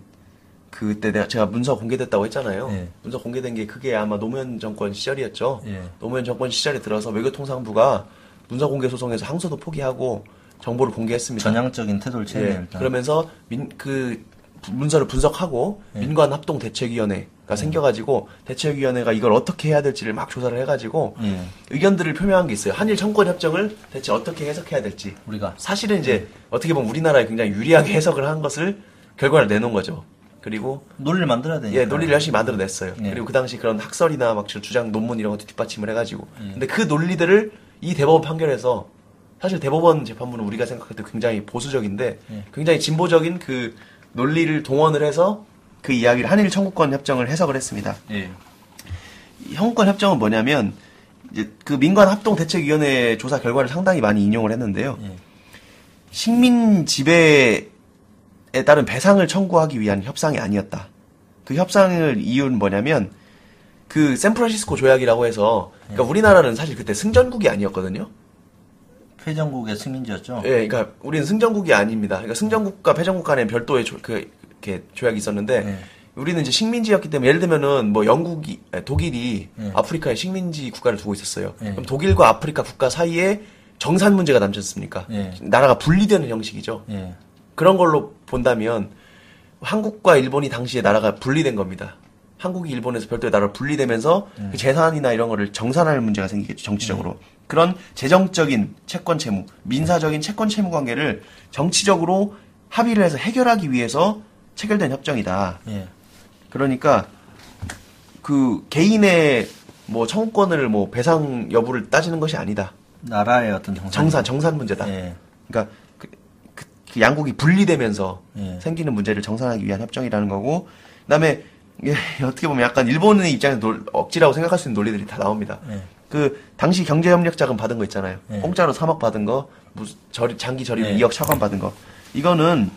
그때 내가 제가 문서 공개됐다고 했잖아요. 예. 문서 공개된 게 그게 아마 노무현 정권 시절이었죠. 예. 노무현 정권 시절에 들어서 외교통상부가 문서 공개 소송에서 항소도 포기하고 정보를 공개했습니다. 전향적인 태도를 취했네요, 예, 일단. 그러면서 민, 그 부- 문서를 분석하고 예. 민관 합동 대책위원회가 생겨가지고 대책위원회가 이걸 어떻게 해야 될지를 막 조사를 해가지고 예. 의견들을 표명한 게 있어요. 한일 청구권 협정을 대체 어떻게 해석해야 될지. 우리가. 사실은 이제 어떻게 보면 우리나라에 굉장히 유리하게 해석을 한 것을 결과를 내놓은 거죠. 그리고 논리를 만들어야 되니까. 예, 논리를 열심히 만들어냈어요. 예. 그리고 그 당시 그런 학설이나 막 주장 논문 이런 것도 뒷받침을 해가지고. 예. 근데 그 논리들을 이 대법원 판결에서 사실 대법원 재판부는 우리가 생각할 때 굉장히 보수적인데 예. 굉장히 진보적인 그 논리를 동원을 해서 그 이야기를 한일 청구권 협정을 해석을 했습니다. 예. 이 청구권 협정은 뭐냐면 이제 그 민관 합동 대책위원회 조사 결과를 상당히 많이 인용을 했는데요. 예. 식민 지배에 따른 배상을 청구하기 위한 협상이 아니었다. 그 협상을 이유는 뭐냐면 그 샌프란시스코 조약이라고 해서 그러니까 우리나라는 사실 그때 승전국이 아니었거든요. 패전국의 식민지였죠. 예, 그러니까 우리는 승전국이 아닙니다. 그러니까 승전국과 패전국 간에 별도의 조, 그 이렇게 조약이 있었는데 예. 우리는 이제 식민지였기 때문에 예를 들면은 뭐 영국이 아니, 독일이 예. 아프리카에 식민지 국가를 두고 있었어요. 예. 그럼 독일과 아프리카 국가 사이에 정산 문제가 남지 않습니까? 예. 나라가 분리되는 형식이죠. 예. 그런 걸로 본다면 한국과 일본이 당시에 나라가 분리된 겁니다. 한국이 일본에서 별도의 나라로 분리되면서 음. 그 재산이나 이런 거를 정산할 문제가 생기겠죠 정치적으로 그런 재정적인 채권 채무, 민사적인 채권 채무 관계를 정치적으로 합의를 해서 해결하기 위해서 체결된 협정이다. 예. 그러니까 그 개인의 뭐 청구권을 뭐 배상 여부를 따지는 것이 아니다. 나라의 어떤 정산. 정산 정산 문제다. 예. 그러니까 양국이 분리되면서 예. 생기는 문제를 정산하기 위한 협정이라는 거고 그다음에 어떻게 보면 약간 일본의 입장에서 논- 억지라고 생각할 수 있는 논리들이 다 나옵니다. 예. 그 당시 경제협력 자금 받은 거 있잖아요. 예. 공짜로 3억 받은 거, 무슨 저리, 장기 저리 예. 2억 차관 받은 거. 이거는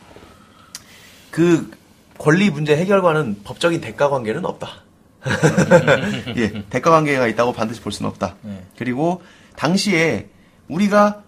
그 권리 문제 해결과는 법적인 대가 관계는 없다. 예, 대가 관계가 있다고 반드시 볼 수는 없다. 네. 그리고 당시에 우리가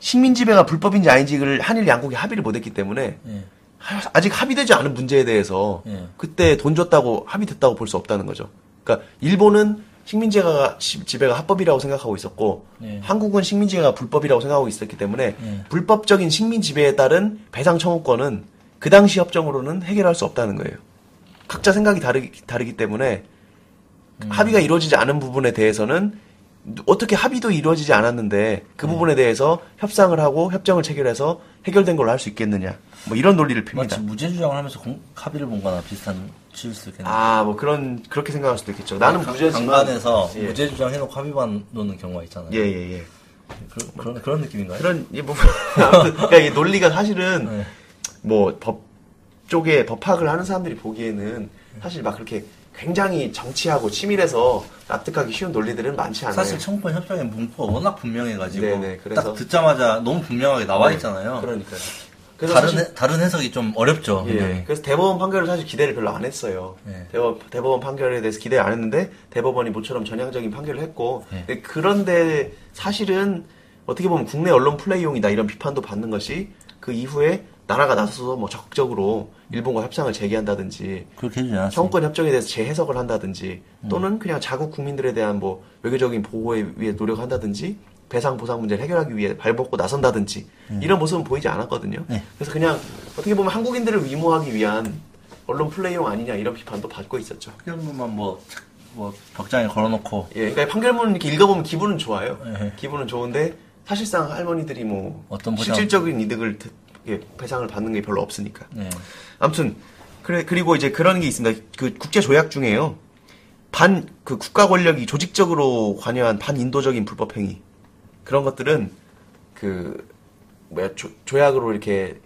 식민 지배가 불법인지 아닌지를 한일 양국이 합의를 못했기 때문에 예. 하- 아직 합의되지 않은 문제에 대해서 예. 그때 돈 줬다고 합의됐다고 볼 수 없다는 거죠. 그러니까 일본은 식민지가 시- 지배가 합법이라고 생각하고 있었고 예. 한국은 식민지배가 불법이라고 생각하고 있었기 때문에 예. 불법적인 식민 지배에 따른 배상 청구권은 그 당시 협정으로는 해결할 수 없다는 거예요. 각자 생각이 다르기, 다르기 때문에 음. 합의가 이루어지지 않은 부분에 대해서는 어떻게 합의도 이루어지지 않았는데 그 음. 부분에 대해서 협상을 하고 협정을 체결해서 해결된 걸로 할 수 있겠느냐. 뭐 이런 논리를 핍니다. 마치 무죄 주장을 하면서 공, 합의를 본 거나 비슷한 치일 수 있겠네요. 아, 뭐 그런 그렇게 생각할 수도 있겠죠. 나는 강- 무죄지만 강간에서 예. 무죄 주장 해놓고 합의만 놓는 경우가 있잖아요. 예, 예, 예. 그, 그런 그런 느낌인가요? 그런 예, 뭐 아무튼 그러니까 이 논리가 사실은 네. 뭐 법 쪽에 법학을 하는 사람들이 보기에는 사실 막 그렇게 굉장히 정치하고 치밀해서 납득하기 쉬운 논리들은 많지 않아요. 사실 청구권 협정의 문구가 워낙 분명해가지고 네네, 그래서- 딱 듣자마자 너무 분명하게 나와 네, 있잖아요. 그러니까요. 그래서 다른 사실 해- 다른 해석이 좀 어렵죠. 예, 굉장히. 그래서 대법원 판결을 사실 기대를 별로 안 했어요. 네. 대법, 대법원 판결에 대해서 기대 안 했는데 대법원이 모처럼 전향적인 판결을 했고 네. 그런데 사실은 어떻게 보면 국내 언론 플레이용이다 이런 비판도 받는 것이 그 이후에 나라가 나서서 뭐 적극적으로 일본과 협상을 재개한다든지 그렇게 해주지. 청구권 협정에 대해서 재해석을 한다든지 또는 그냥 자국 국민들에 대한 뭐 외교적인 보호에 위해 노력한다든지 배상 보상 문제를 해결하기 위해 발벗고 나선다든지 이런 모습은 보이지 않았거든요. 네. 그래서 그냥 어떻게 보면 한국인들을 위모하기 위한 언론 플레이용 아니냐 이런 비판도 받고 있었죠. 판결문만 뭐, 착- 뭐 벽장에 걸어놓고 예, 그러니까 판결문 이렇게 읽어보면 기분은 좋아요. 네. 기분은 좋은데 사실상 할머니들이 뭐 어떤 보상- 실질적인 이득을 배상을 받는 게 별로 없으니까. 네. 아무튼 그래 그리고 이제 그런 게 있습니다. 그 국제 조약 중에요. 반 그 국가 권력이 조직적으로 관여한 반인도적인 불법 행위 그런 것들은 그 뭐야 조, 조약으로 이렇게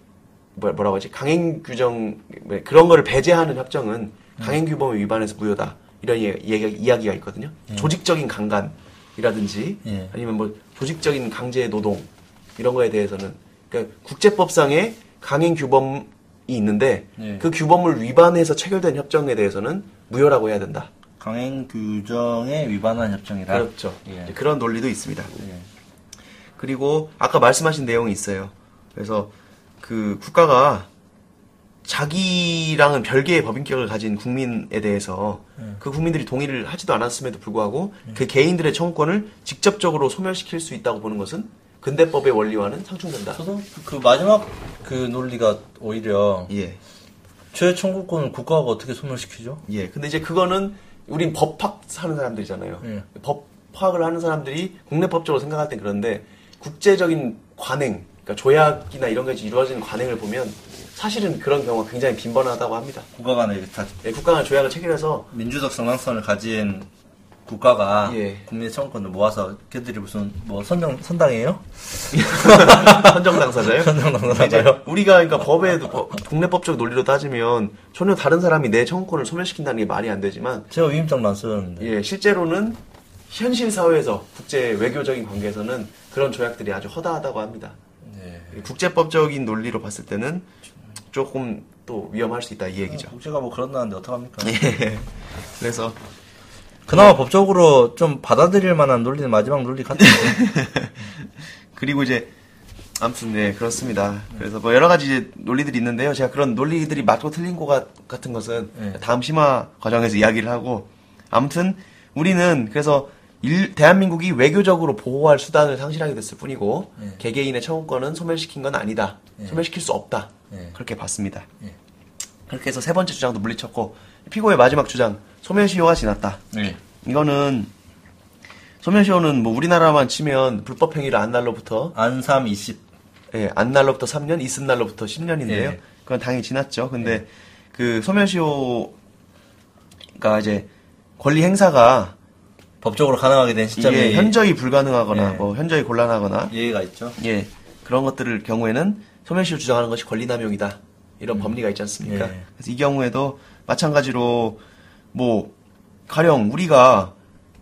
뭐, 뭐라고 하지 강행 규정 뭐 그런 거를 배제하는 협정은 강행 규범에 위반해서 무효다 이런 예- 얘기, 이야기가 있거든요. 조직적인 강간이라든지 예. 아니면 뭐 조직적인 강제 노동 이런 거에 대해서는 그러니까 국제법상의 강행 규범이 있는데 예. 그 규범을 위반해서 체결된 협정에 대해서는 무효라고 해야 된다. 강행 규정에 위반한 협정이라. 그렇죠. 예. 그런 논리도 있습니다. 예. 그리고 아까 말씀하신 내용이 있어요. 그래서 그 국가가 자기랑은 별개의 법인격을 가진 국민에 대해서 그 국민들이 동의를 하지도 않았음에도 불구하고 그 개인들의 청구권을 직접적으로 소멸시킬 수 있다고 보는 것은 근대법의 원리와는 상충된다. 저도 그 마지막 그 논리가 오히려 예. 최 청구권을 국가가 어떻게 소멸시키죠? 예. 근데 이제 그거는 우린 법학 하는 사람들이잖아요. 예. 법학을 하는 사람들이 국내법적으로 생각할 땐 그런데 국제적인 관행, 그러니까 조약이나 이런 것이 이루어지는 관행을 보면 사실은 그런 경우가 굉장히 빈번하다고 합니다. 국가 간에 다 예, 국가가 조약을 체결해서 민주적 정당성을 가진 국가가 예. 국민의 청구권을 모아서 걔들이 무슨 뭐 선정 선당이에요? 선정 당사자요. 선정 당사자요? 우리가 그러니까 법에도 법- 국내법적 논리로 따지면 전혀 다른 사람이 내 청구권을 소멸시킨다는 게 말이 안 되지만 제가 위임장도 안 쓰는데. 예, 실제로는 현실 사회에서 국제 외교적인 관계에서는 그런 조약들이 아주 허다하다고 합니다. 네. 국제법적인 논리로 봤을 때는 조금 또 위험할 수 있다 이 얘기죠. 국제가 뭐 그런다는데 어떡합니까? 예. 그래서 그나마 법적으로 좀 받아들일 만한 논리는 마지막 논리 같은데. 그리고 이제 아무튼 네 그렇습니다. 그래서 뭐 여러 가지 이제 논리들이 있는데요. 제가 그런 논리들이 맞고 틀린 거 같- 같은 것은 네. 다음 심화 과정에서 이야기를 하고 아무튼 우리는 그래서 일- 대한민국이 외교적으로 보호할 수단을 상실하게 됐을 뿐이고 네. 개개인의 청구권은 소멸시킨 건 아니다. 네. 소멸시킬 수 없다. 네. 그렇게 봤습니다. 네. 그렇게 해서 세 번째 주장도 물리쳤고 피고의 마지막 주장 소멸시효가 지났다. 네. 이거는 소멸시효는 뭐 우리나라만 치면 불법 행위를 안 날로부터 안삼 20. 예, 안 날로부터 3년, 있은 날로부터 10년인데요. 예. 그건 당연히 지났죠. 근데 그 소멸시효가 이제 권리 행사가 법적으로 가능하게 된 시점이 이게 현저히 불가능하거나 예. 뭐 현저히 곤란하거나 예의가 있죠. 예 그런 것들을 경우에는 소멸시효 주장하는 것이 권리남용이다 이런 법리가 있지 않습니까? 예. 그래서 이 경우에도 마찬가지로 뭐 가령 우리가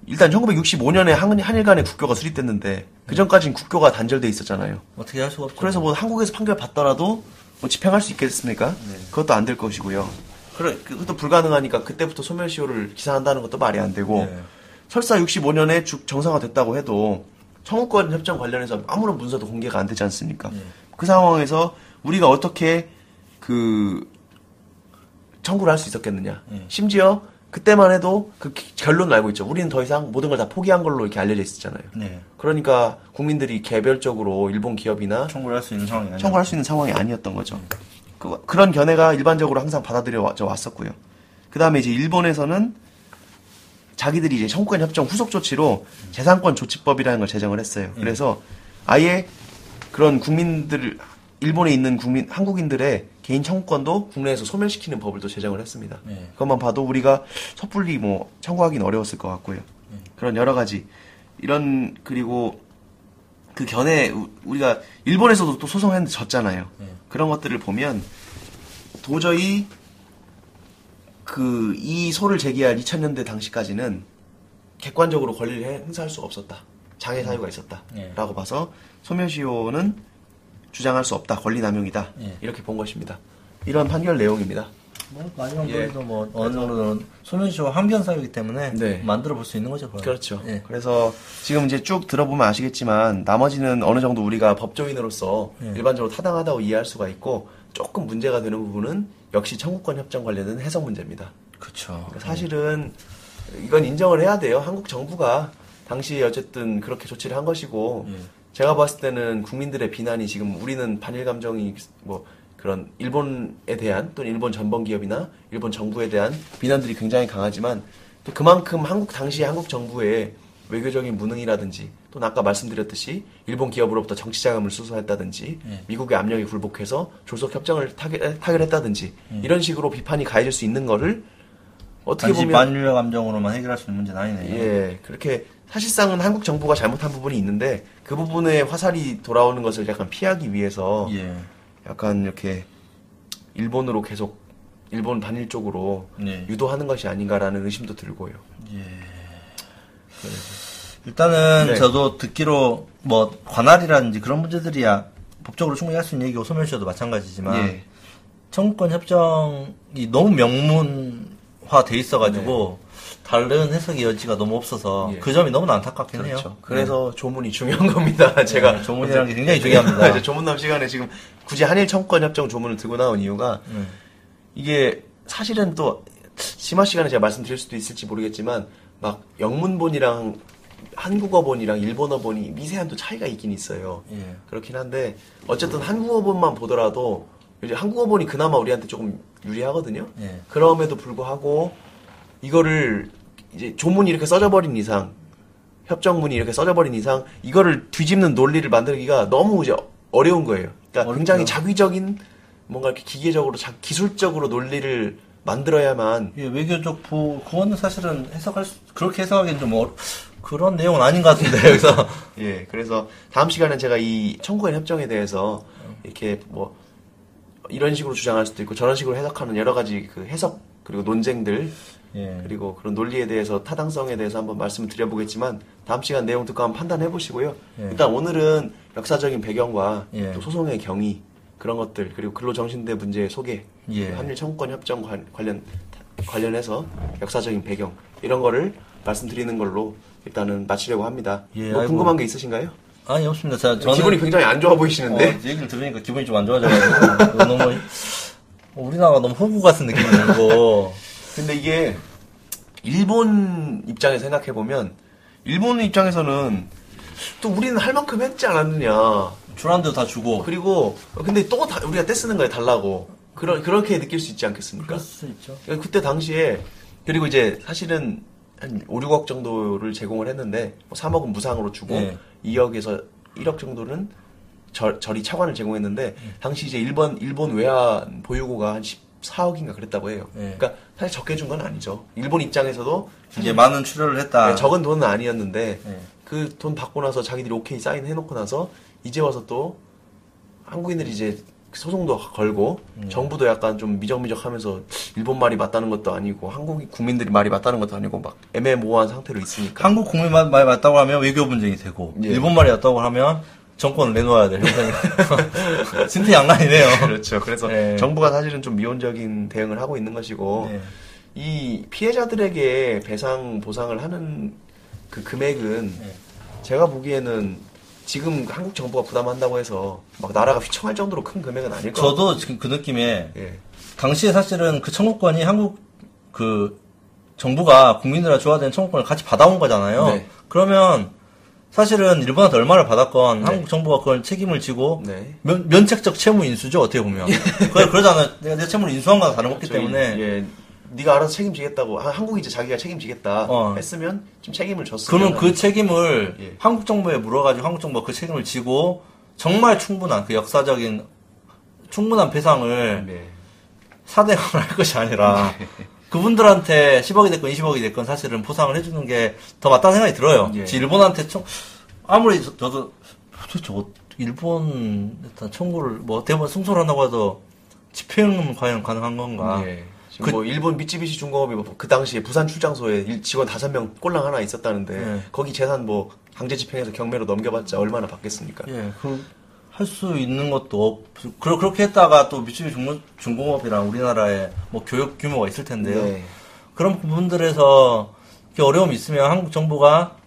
일단 1965년에 한, 한일 간의 국교가 수립됐는데 그 전까지는 국교가 단절돼 있었잖아요. 어떻게 할 수가 없죠. 그래서 뭐 한국에서 판결 받더라도 뭐 집행할 수 있겠습니까? 그것도 안 될 것이고요. 그래 그것도 불가능하니까 그때부터 소멸시효를 기산한다는 것도 말이 안 되고 예. 설사 65년에 정상화됐다고 해도 청구권 협정 관련해서 아무런 문서도 공개가 안 되지 않습니까? 예. 그 상황에서 우리가 어떻게 그 청구를 할 수 있었겠느냐? 예. 심지어 그때만 해도 그 기- 결론을 알고 있죠. 우리는 더 이상 모든 걸 다 포기한 걸로 이렇게 알려져 있었잖아요. 네. 그러니까 국민들이 개별적으로 일본 기업이나 청구를 할 수 있는 상황이. 청구할 수 있는 상황이 아니었던 거죠. 그, 그런 견해가 일반적으로 항상 받아들여져 왔었고요. 그 다음에 이제 일본에서는 자기들이 이제 청구권 협정 후속 조치로 재산권 조치법이라는 걸 제정을 했어요. 그래서 아예 그런 국민들, 일본에 있는 국민, 한국인들의 개인 청구권도 국내에서 소멸시키는 법을 또 제정을 했습니다. 네. 그것만 봐도 우리가 섣불리 뭐 청구하기는 어려웠을 것 같고요. 그런 여러 가지 이런 그리고 그 견해 우- 우리가 일본에서도 또 소송했는데 졌잖아요. 네. 그런 것들을 보면 도저히 그 이 소를 제기할 2000년대 당시까지는 객관적으로 권리를 해- 행사할 수가 없었다. 장애 사유가 있었다라고 네. 봐서 소멸시효는 주장할 수 없다. 권리 남용이다. 네. 이렇게 본 것입니다. 이런 판결 내용입니다. 뭐 마지막 예. 뭐 어느 정도는 소멸시효 항변 사유이기 때문에 네. 만들어 볼 수 있는 거죠. 그건. 그렇죠. 예. 그래서 지금 이제 쭉 들어보면 아시겠지만 나머지는 어느 정도 우리가 법조인으로서 예. 일반적으로 타당하다고 이해할 수가 있고 조금 문제가 되는 부분은 역시 청구권 협정 관련된 해석 문제입니다. 그렇죠. 사실은 이건 인정을 해야 돼요. 한국 정부가 당시 어쨌든 그렇게 조치를 한 것이고 예. 제가 봤을 때는 국민들의 비난이 지금 우리는 반일 감정이 뭐 그런 일본에 대한 또는 일본 전범 기업이나 일본 정부에 대한 비난들이 굉장히 강하지만 또 그만큼 한국 당시 한국 정부의 외교적인 무능이라든지 또는 아까 말씀드렸듯이 일본 기업으로부터 정치 자금을 수수했다든지 예. 미국의 압력에 굴복해서 졸속 협정을 타결, 타결했다든지 이런 식으로 비판이 가해질 수 있는 거를 어떻게 보면 만유의 감정으로만 해결할 수 있는 문제는 아니네요. 예, 그렇게 사실상은 한국 정부가 잘못한 부분이 있는데 그 부분에 화살이 돌아오는 것을 약간 피하기 위해서 예. 약간 이렇게 일본으로 계속 일본 반일 쪽으로 네. 유도하는 것이 아닌가라는 의심도 들고요. 예. 일단은 네. 저도 듣기로 뭐 관할이라든지 그런 문제들이야 법적으로 충분히 할 수 있는 얘기고 소멸시효도 마찬가지지만 예. 청구권 협정이 너무 명문화 돼 있어가지고 다른 해석의 여지가 너무 없어서 예. 그 점이 너무나 안타깝긴 그렇죠. 해요. 그래서 조문이 중요한 겁니다. 제가 네, 조문이라는 게 굉장히 중요합니다. 이제 조문남 시간에 지금 굳이 한일 청구권 협정 조문을 들고 나온 이유가 네. 이게 사실은 또 심화 시간에 제가 말씀드릴 수도 있을지 모르겠지만 막 영문본이랑 한국어본이랑 일본어본이 미세한 또 차이가 있긴 있어요. 예. 그렇긴 한데 어쨌든 한국어본만 보더라도 이제 한국어본이 그나마 우리한테 조금 유리하거든요. 예. 그럼에도 불구하고 이거를 이제 조문이 이렇게 써져 버린 이상 협정문이 이렇게 써져 버린 이상 이거를 뒤집는 논리를 만들기가 너무 이제 어려운 거예요. 그러니까 어렵죠. 굉장히 자기적인 뭔가 이렇게 기계적으로 자, 기술적으로 논리를 만들어야만 예, 외교적 부 그거는 사실은 해석할 수, 그렇게 해석하기는 좀 어려, 그런 내용은 아닌 것 같은데 그래서 예 그래서 다음 시간에 제가 이 청구권 협정에 대해서 이렇게 뭐 이런 식으로 주장할 수도 있고 저런 식으로 해석하는 여러 가지 그 해석 그리고 논쟁들 예. 그리고 그런 논리에 대해서 타당성에 대해서 한번 말씀을 드려보겠지만 다음 시간 내용 듣고 한번 판단해 보시고요. 예. 일단 오늘은 역사적인 배경과 예. 또 소송의 경위 그런 것들 그리고 근로정신대 문제의 소개 예. 한일 청구권 협정 관- 관련 관련해서 역사적인 배경 이런 거를 말씀드리는 걸로 일단은 마치려고 합니다. 예, 뭐 아이고. 궁금한 게 있으신가요? 아니 없습니다. 자, 저는 기분이 굉장히 안 좋아 어, 보이시는데 얘기를 들으니까 기분이 좀 안 좋아져가지고 너무 우리나라가 너무 호구 같은 느낌이 들고 근데 이게 일본 입장에서 생각해 보면 일본 입장에서는 또 우리는 할 만큼 했지 않았느냐. 주란도 다 주고 그리고 근데 또 다- 우리가 떼쓰는 거에 달라고 그런 그렇게 느낄 수 있지 않겠습니까? 그럴 수 있죠. 그때 당시에 그리고 이제 사실은 한 5, 6억 정도를 제공을 했는데 뭐 3억은 무상으로 주고 네. 2억에서 1억 정도는 절, 절이 차관을 제공했는데 네. 당시 이제 일본 일본 외환 보유고가 한 14억인가 그랬다고 해요. 네. 그러니까 사실 적게 준 건 아니죠. 일본 입장에서도 이제 많은 출혈을 했다. 네, 적은 돈은 아니었는데 네. 그돈 받고 나서 자기들이 오케이 사인 해놓고 나서 이제 와서 또 한국인들이 이제 소송도 걸고 네. 정부도 약간 좀 미적미적하면서 일본 말이 맞다는 것도 아니고 한국 국민들이 말이 맞다는 것도 아니고 막 애매모호한 상태로 있으니까 한국 국민 말- 말이 맞다고 하면 외교 분쟁이 되고 예. 일본 말이 맞다고 하면 정권을 내놓아야 될 형태는 진퇴양난이네요. 그렇죠. 그래서 네. 정부가 사실은 좀 미온적인 대응을 하고 있는 것이고 네. 이 피해자들에게 배상 보상을 하는 그 금액은 네. 제가 보기에는 지금 한국 정부가 부담한다고 해서 막 나라가 휘청할 정도로 큰 금액은 아닐 것 같아요. 저도 지금 그 느낌에 예. 당시에 사실은 그 청구권이 한국 그 정부가 국민들한테 줘야 되는 청구권을 같이 받아온 거잖아요. 네. 그러면 사실은 일본한테 얼마를 받았건 네. 한국 정부가 그걸 책임을 지고 네. 면, 면책적 채무 인수죠 어떻게 보면 그래 그러잖아요. 내가 내 채무를 인수한 거랑 다름없기 저희, 때문에 예, 네가 알아서 책임지겠다고 한- 한국이 이제 자기가 책임지겠다 어. 했으면 좀 책임을 졌으면 그러면 그 책임을 예. 한국 정부에 물어가지고 한국 정부가 그 책임을 지고 정말 충분한 그 역사적인 충분한 배상을 네. 사대강을 할 것이 아니라 그분들한테 10억이 됐건 20억이 됐건 사실은 보상을 해주는 게 더 맞다는 생각이 들어요. 예. 지 일본한테 청, 아무리 저, 도 도대체 어- 일본한테 청구를 뭐 대부분 승소를 한다고 해도 집행은 과연 가능한 건가? 예. 지금 그- 뭐 일본 미쯔비시 중공업이 뭐 그 당시에 부산 출장소에 일- 직원 다섯 명 꼴랑 하나 있었다는데 네. 거기 재산 뭐 강제 집행해서 경매로 넘겨봤자 얼마나 받겠습니까? 예, 할 수 있는 것도 없, 그러, 그렇게 했다가 또 미쯔비시 중공, 중공업이랑 우리나라에 뭐 교육 규모가 있을 텐데요. 네. 그런 부분들에서 어려움이 있으면 한국 정부가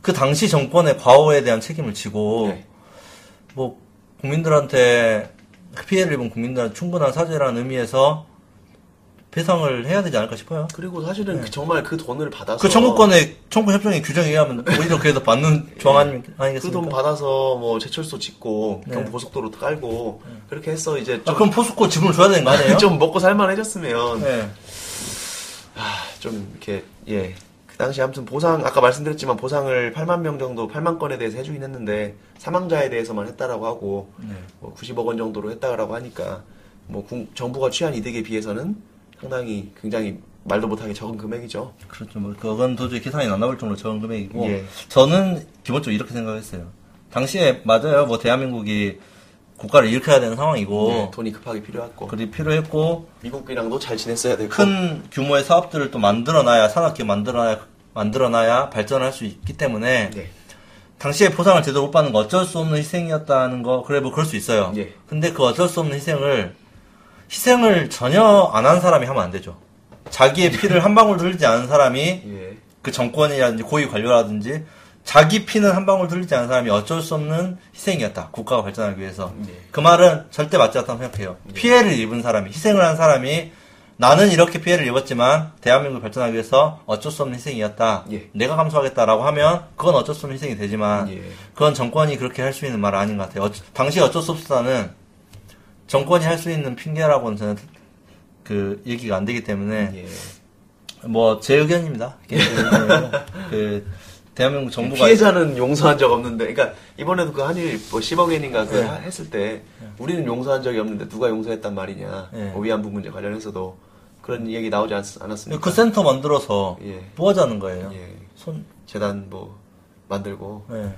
그 당시 정권의 과오에 대한 책임을 지고 네. 뭐 국민들한테 피해를 입은 국민들한테 충분한 사죄라는 의미에서 배상을 해야 되지 않을까 싶어요. 그리고 사실은 그 정말 그 돈을 받아서 그 청구권의 청구 협정의 규정에 의하면 오히려 그래서 받는 조항 아니- 그 아니겠습니까? 돈 받아서 뭐 제철소 짓고 네. 경부 고속도로 깔고 그렇게 해서 이제 아, 좀, 그럼 포스코 지분을 줘야 되는 거 아니에요? 좀 먹고 살만해졌으면 네. 좀 이렇게 예. 그 당시 아무튼 보상 아까 말씀드렸지만 보상을 8만 명 정도 8만 건에 대해서 해주긴 했는데 사망자에 대해서만 했다라고 하고 네. 뭐 90억 원 정도로 했다라고 하니까 뭐 국- 정부가 취한 이득에 비해서는 상당히 굉장히 말도 못하게 적은 금액이죠. 그렇죠. 뭐 그건 도저히 계산이 안 나올 정도로 적은 금액이고 예. 저는 기본적으로 이렇게 생각했어요. 당시에 맞아요. 뭐 대한민국이 국가를 일으켜야 되는 상황이고 예, 돈이 급하게 필요했고 그리 필요했고 미국이랑도 잘 지냈어야 되고 큰 규모의 사업들을 또 만들어놔야 산업계 만들어놔야 만들어놔야 발전할 수 있기 때문에 네. 당시에 보상을 제대로 못 받는 거 어쩔 수 없는 희생이었다는 거 그래 뭐 그럴 수 있어요. 예. 근데 그 어쩔 수 없는 희생을 희생을 전혀 안 한 사람이 하면 안 되죠. 자기의 피를 한 방울 흘리지 않은 사람이 예. 그 정권이라든지 고위 관료라든지 자기 피는 한 방울 흘리지 않은 사람이 어쩔 수 없는 희생이었다. 국가가 발전하기 위해서. 예. 그 말은 절대 맞지 않다고 생각해요. 피해를 입은 사람이, 희생을 한 사람이 나는 이렇게 피해를 입었지만 대한민국이 발전하기 위해서 어쩔 수 없는 희생이었다. 예. 내가 감수하겠다라고 하면 그건 어쩔 수 없는 희생이 되지만 예. 그건 정권이 그렇게 할 수 있는 말은 아닌 것 같아요. 어, 당시 어쩔 수 없다는 정권이 할 수 있는 핑계라고는 저는 그 얘기가 안 되기 때문에 예. 뭐제 의견입니다. 개인적인 의견이고. 그 대한민국 정부가 피해자는 용서한 적 없는데, 그러니까 이번에도 그 한일 뭐 10억 엔인가 그 네. 하- 했을 때 우리는 용서한 적이 없는데 누가 용서했단 말이냐, 네. 뭐 위안부 문제 관련해서도 그런 얘기 나오지 않, 않았습니까? 그 센터 만들어서 예. 뭐 하자는 거예요. 예. 손 재단 뭐 만들고 예.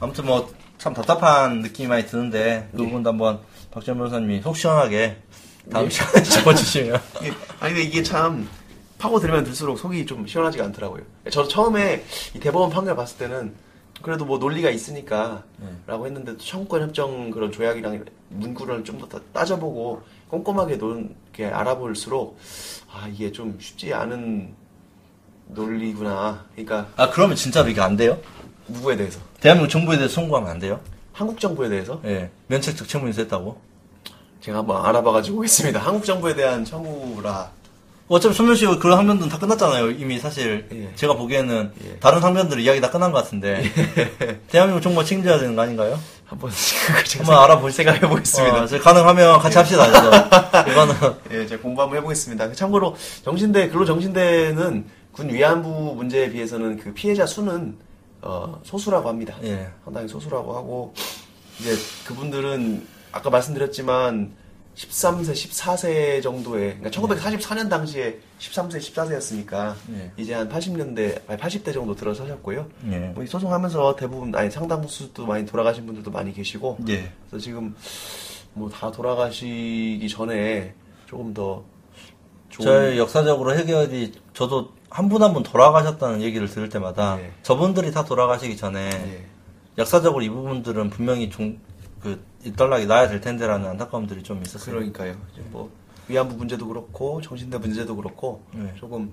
아무튼 뭐 참 답답한 느낌이 많이 드는데 그 예. 부분도 한번 박지원 변호사님이 속 시원하게 다음 시간에 짚어주시면 이게- 아니 근데 이게 참 파고 들면 들수록 속이 좀 시원하지가 않더라고요. 저도 처음에 이 대법원 판결 봤을 때는 그래도 뭐 논리가 있으니까 네. 라고 했는데 또 청구권 협정 그런 조약이랑 문구를 좀 더 따져보고 꼼꼼하게 논, 이렇게 알아볼수록 아 이게 좀 쉽지 않은 논리구나. 그러니까 아 그러면 진짜로 이게 안 돼요? 누구에 대해서? 대한민국 정부에 대해서 청구하면 안 돼요? 한국 정부에 대해서 예. 면책적 채무 인수했다고? 제가 한번 알아봐가지고 오겠습니다. 한국 정부에 대한 청구라. 어차피 소멸시효 그런 항변들은 다 끝났잖아요. 이미 사실 예. 제가 보기에는 예. 다른 항변들 이야기 다 끝난 것 같은데 대한민국 정부가 책임져야 되는 거 아닌가요? 한번 한번 알아볼 생각해 보겠습니다. 어, 저 가능하면 같이 합시다. 그래서 이거는 예, 제가 공부 한번 해보겠습니다. 참고로 정신대 근로 정신대는 군 위안부 문제에 비해서는 그 피해자 수는 어, 소수라고 합니다. 예. 상당히 소수라고 하고 이제 그분들은 아까 말씀드렸지만 13세, 14세 정도의 그러니까 1944년 당시에 13세, 14세였으니까 예. 이제 한 80년대, 아니 80대 정도 들어서셨고요. 예. 뭐이 소송하면서 대부분 아니 상당수도 많이 돌아가신 분들도 많이 계시고 예. 그래서 지금 뭐 다 돌아가시기 전에 조금 더 좋은 저희 역사적으로 해결이 저도 한 분 한 분 돌아가셨다는 얘기를 들을 때마다 예. 저분들이 다 돌아가시기 전에 예. 역사적으로 이 부분들은 분명히 종, 그, 일단락이 나야 될 텐데라는 안타까움들이 좀 있었어요. 그러니까요. 뭐 위안부 문제도 그렇고 정신대 문제도 그렇고 네. 조금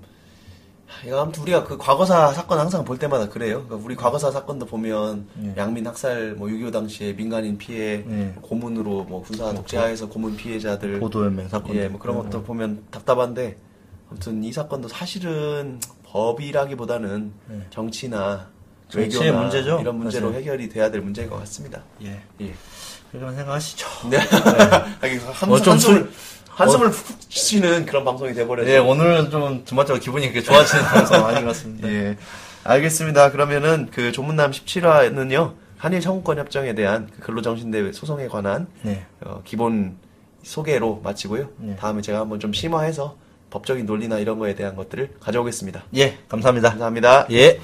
아무튼 우리가 그 과거사 사건 항상 볼 때마다 그래요. 그러니까 우리 과거사 사건도 보면 네. 양민 학살 뭐 6.25 당시에 민간인 피해 네. 고문으로 뭐 군사 독재하에서 고문 피해자들 보도연맹 사건. 예, 뭐 그런 것도 보면 답답한데 아무튼 이 사건도 사실은 법이라기보다는 네. 정치나 외교나 문제죠, 이런 문제로 사실. 해결이 돼야 될 문제인 것 같습니다. 예. 예. 그런 생각하시죠. 네. 아니, 한숨, 뭐좀 한숨을, 술- 한숨을 푹 쉬는 그런 방송이 돼버렸어요. 예, 오늘은 좀 주말적으로 기분이 그렇게 좋아지는 방송 아닌 것 같습니다. 예. 알겠습니다. 그러면은 그 조문남 17화는요, 한일 청구권 협정에 대한 그 근로정신대 소송에 관한 네. 어, 기본 소개로 마치고요. 네. 다음에 제가 한번 좀 심화해서 법적인 논리나 이런 거에 대한 것들을 가져오겠습니다. 예, 감사합니다. 감사합니다. 예.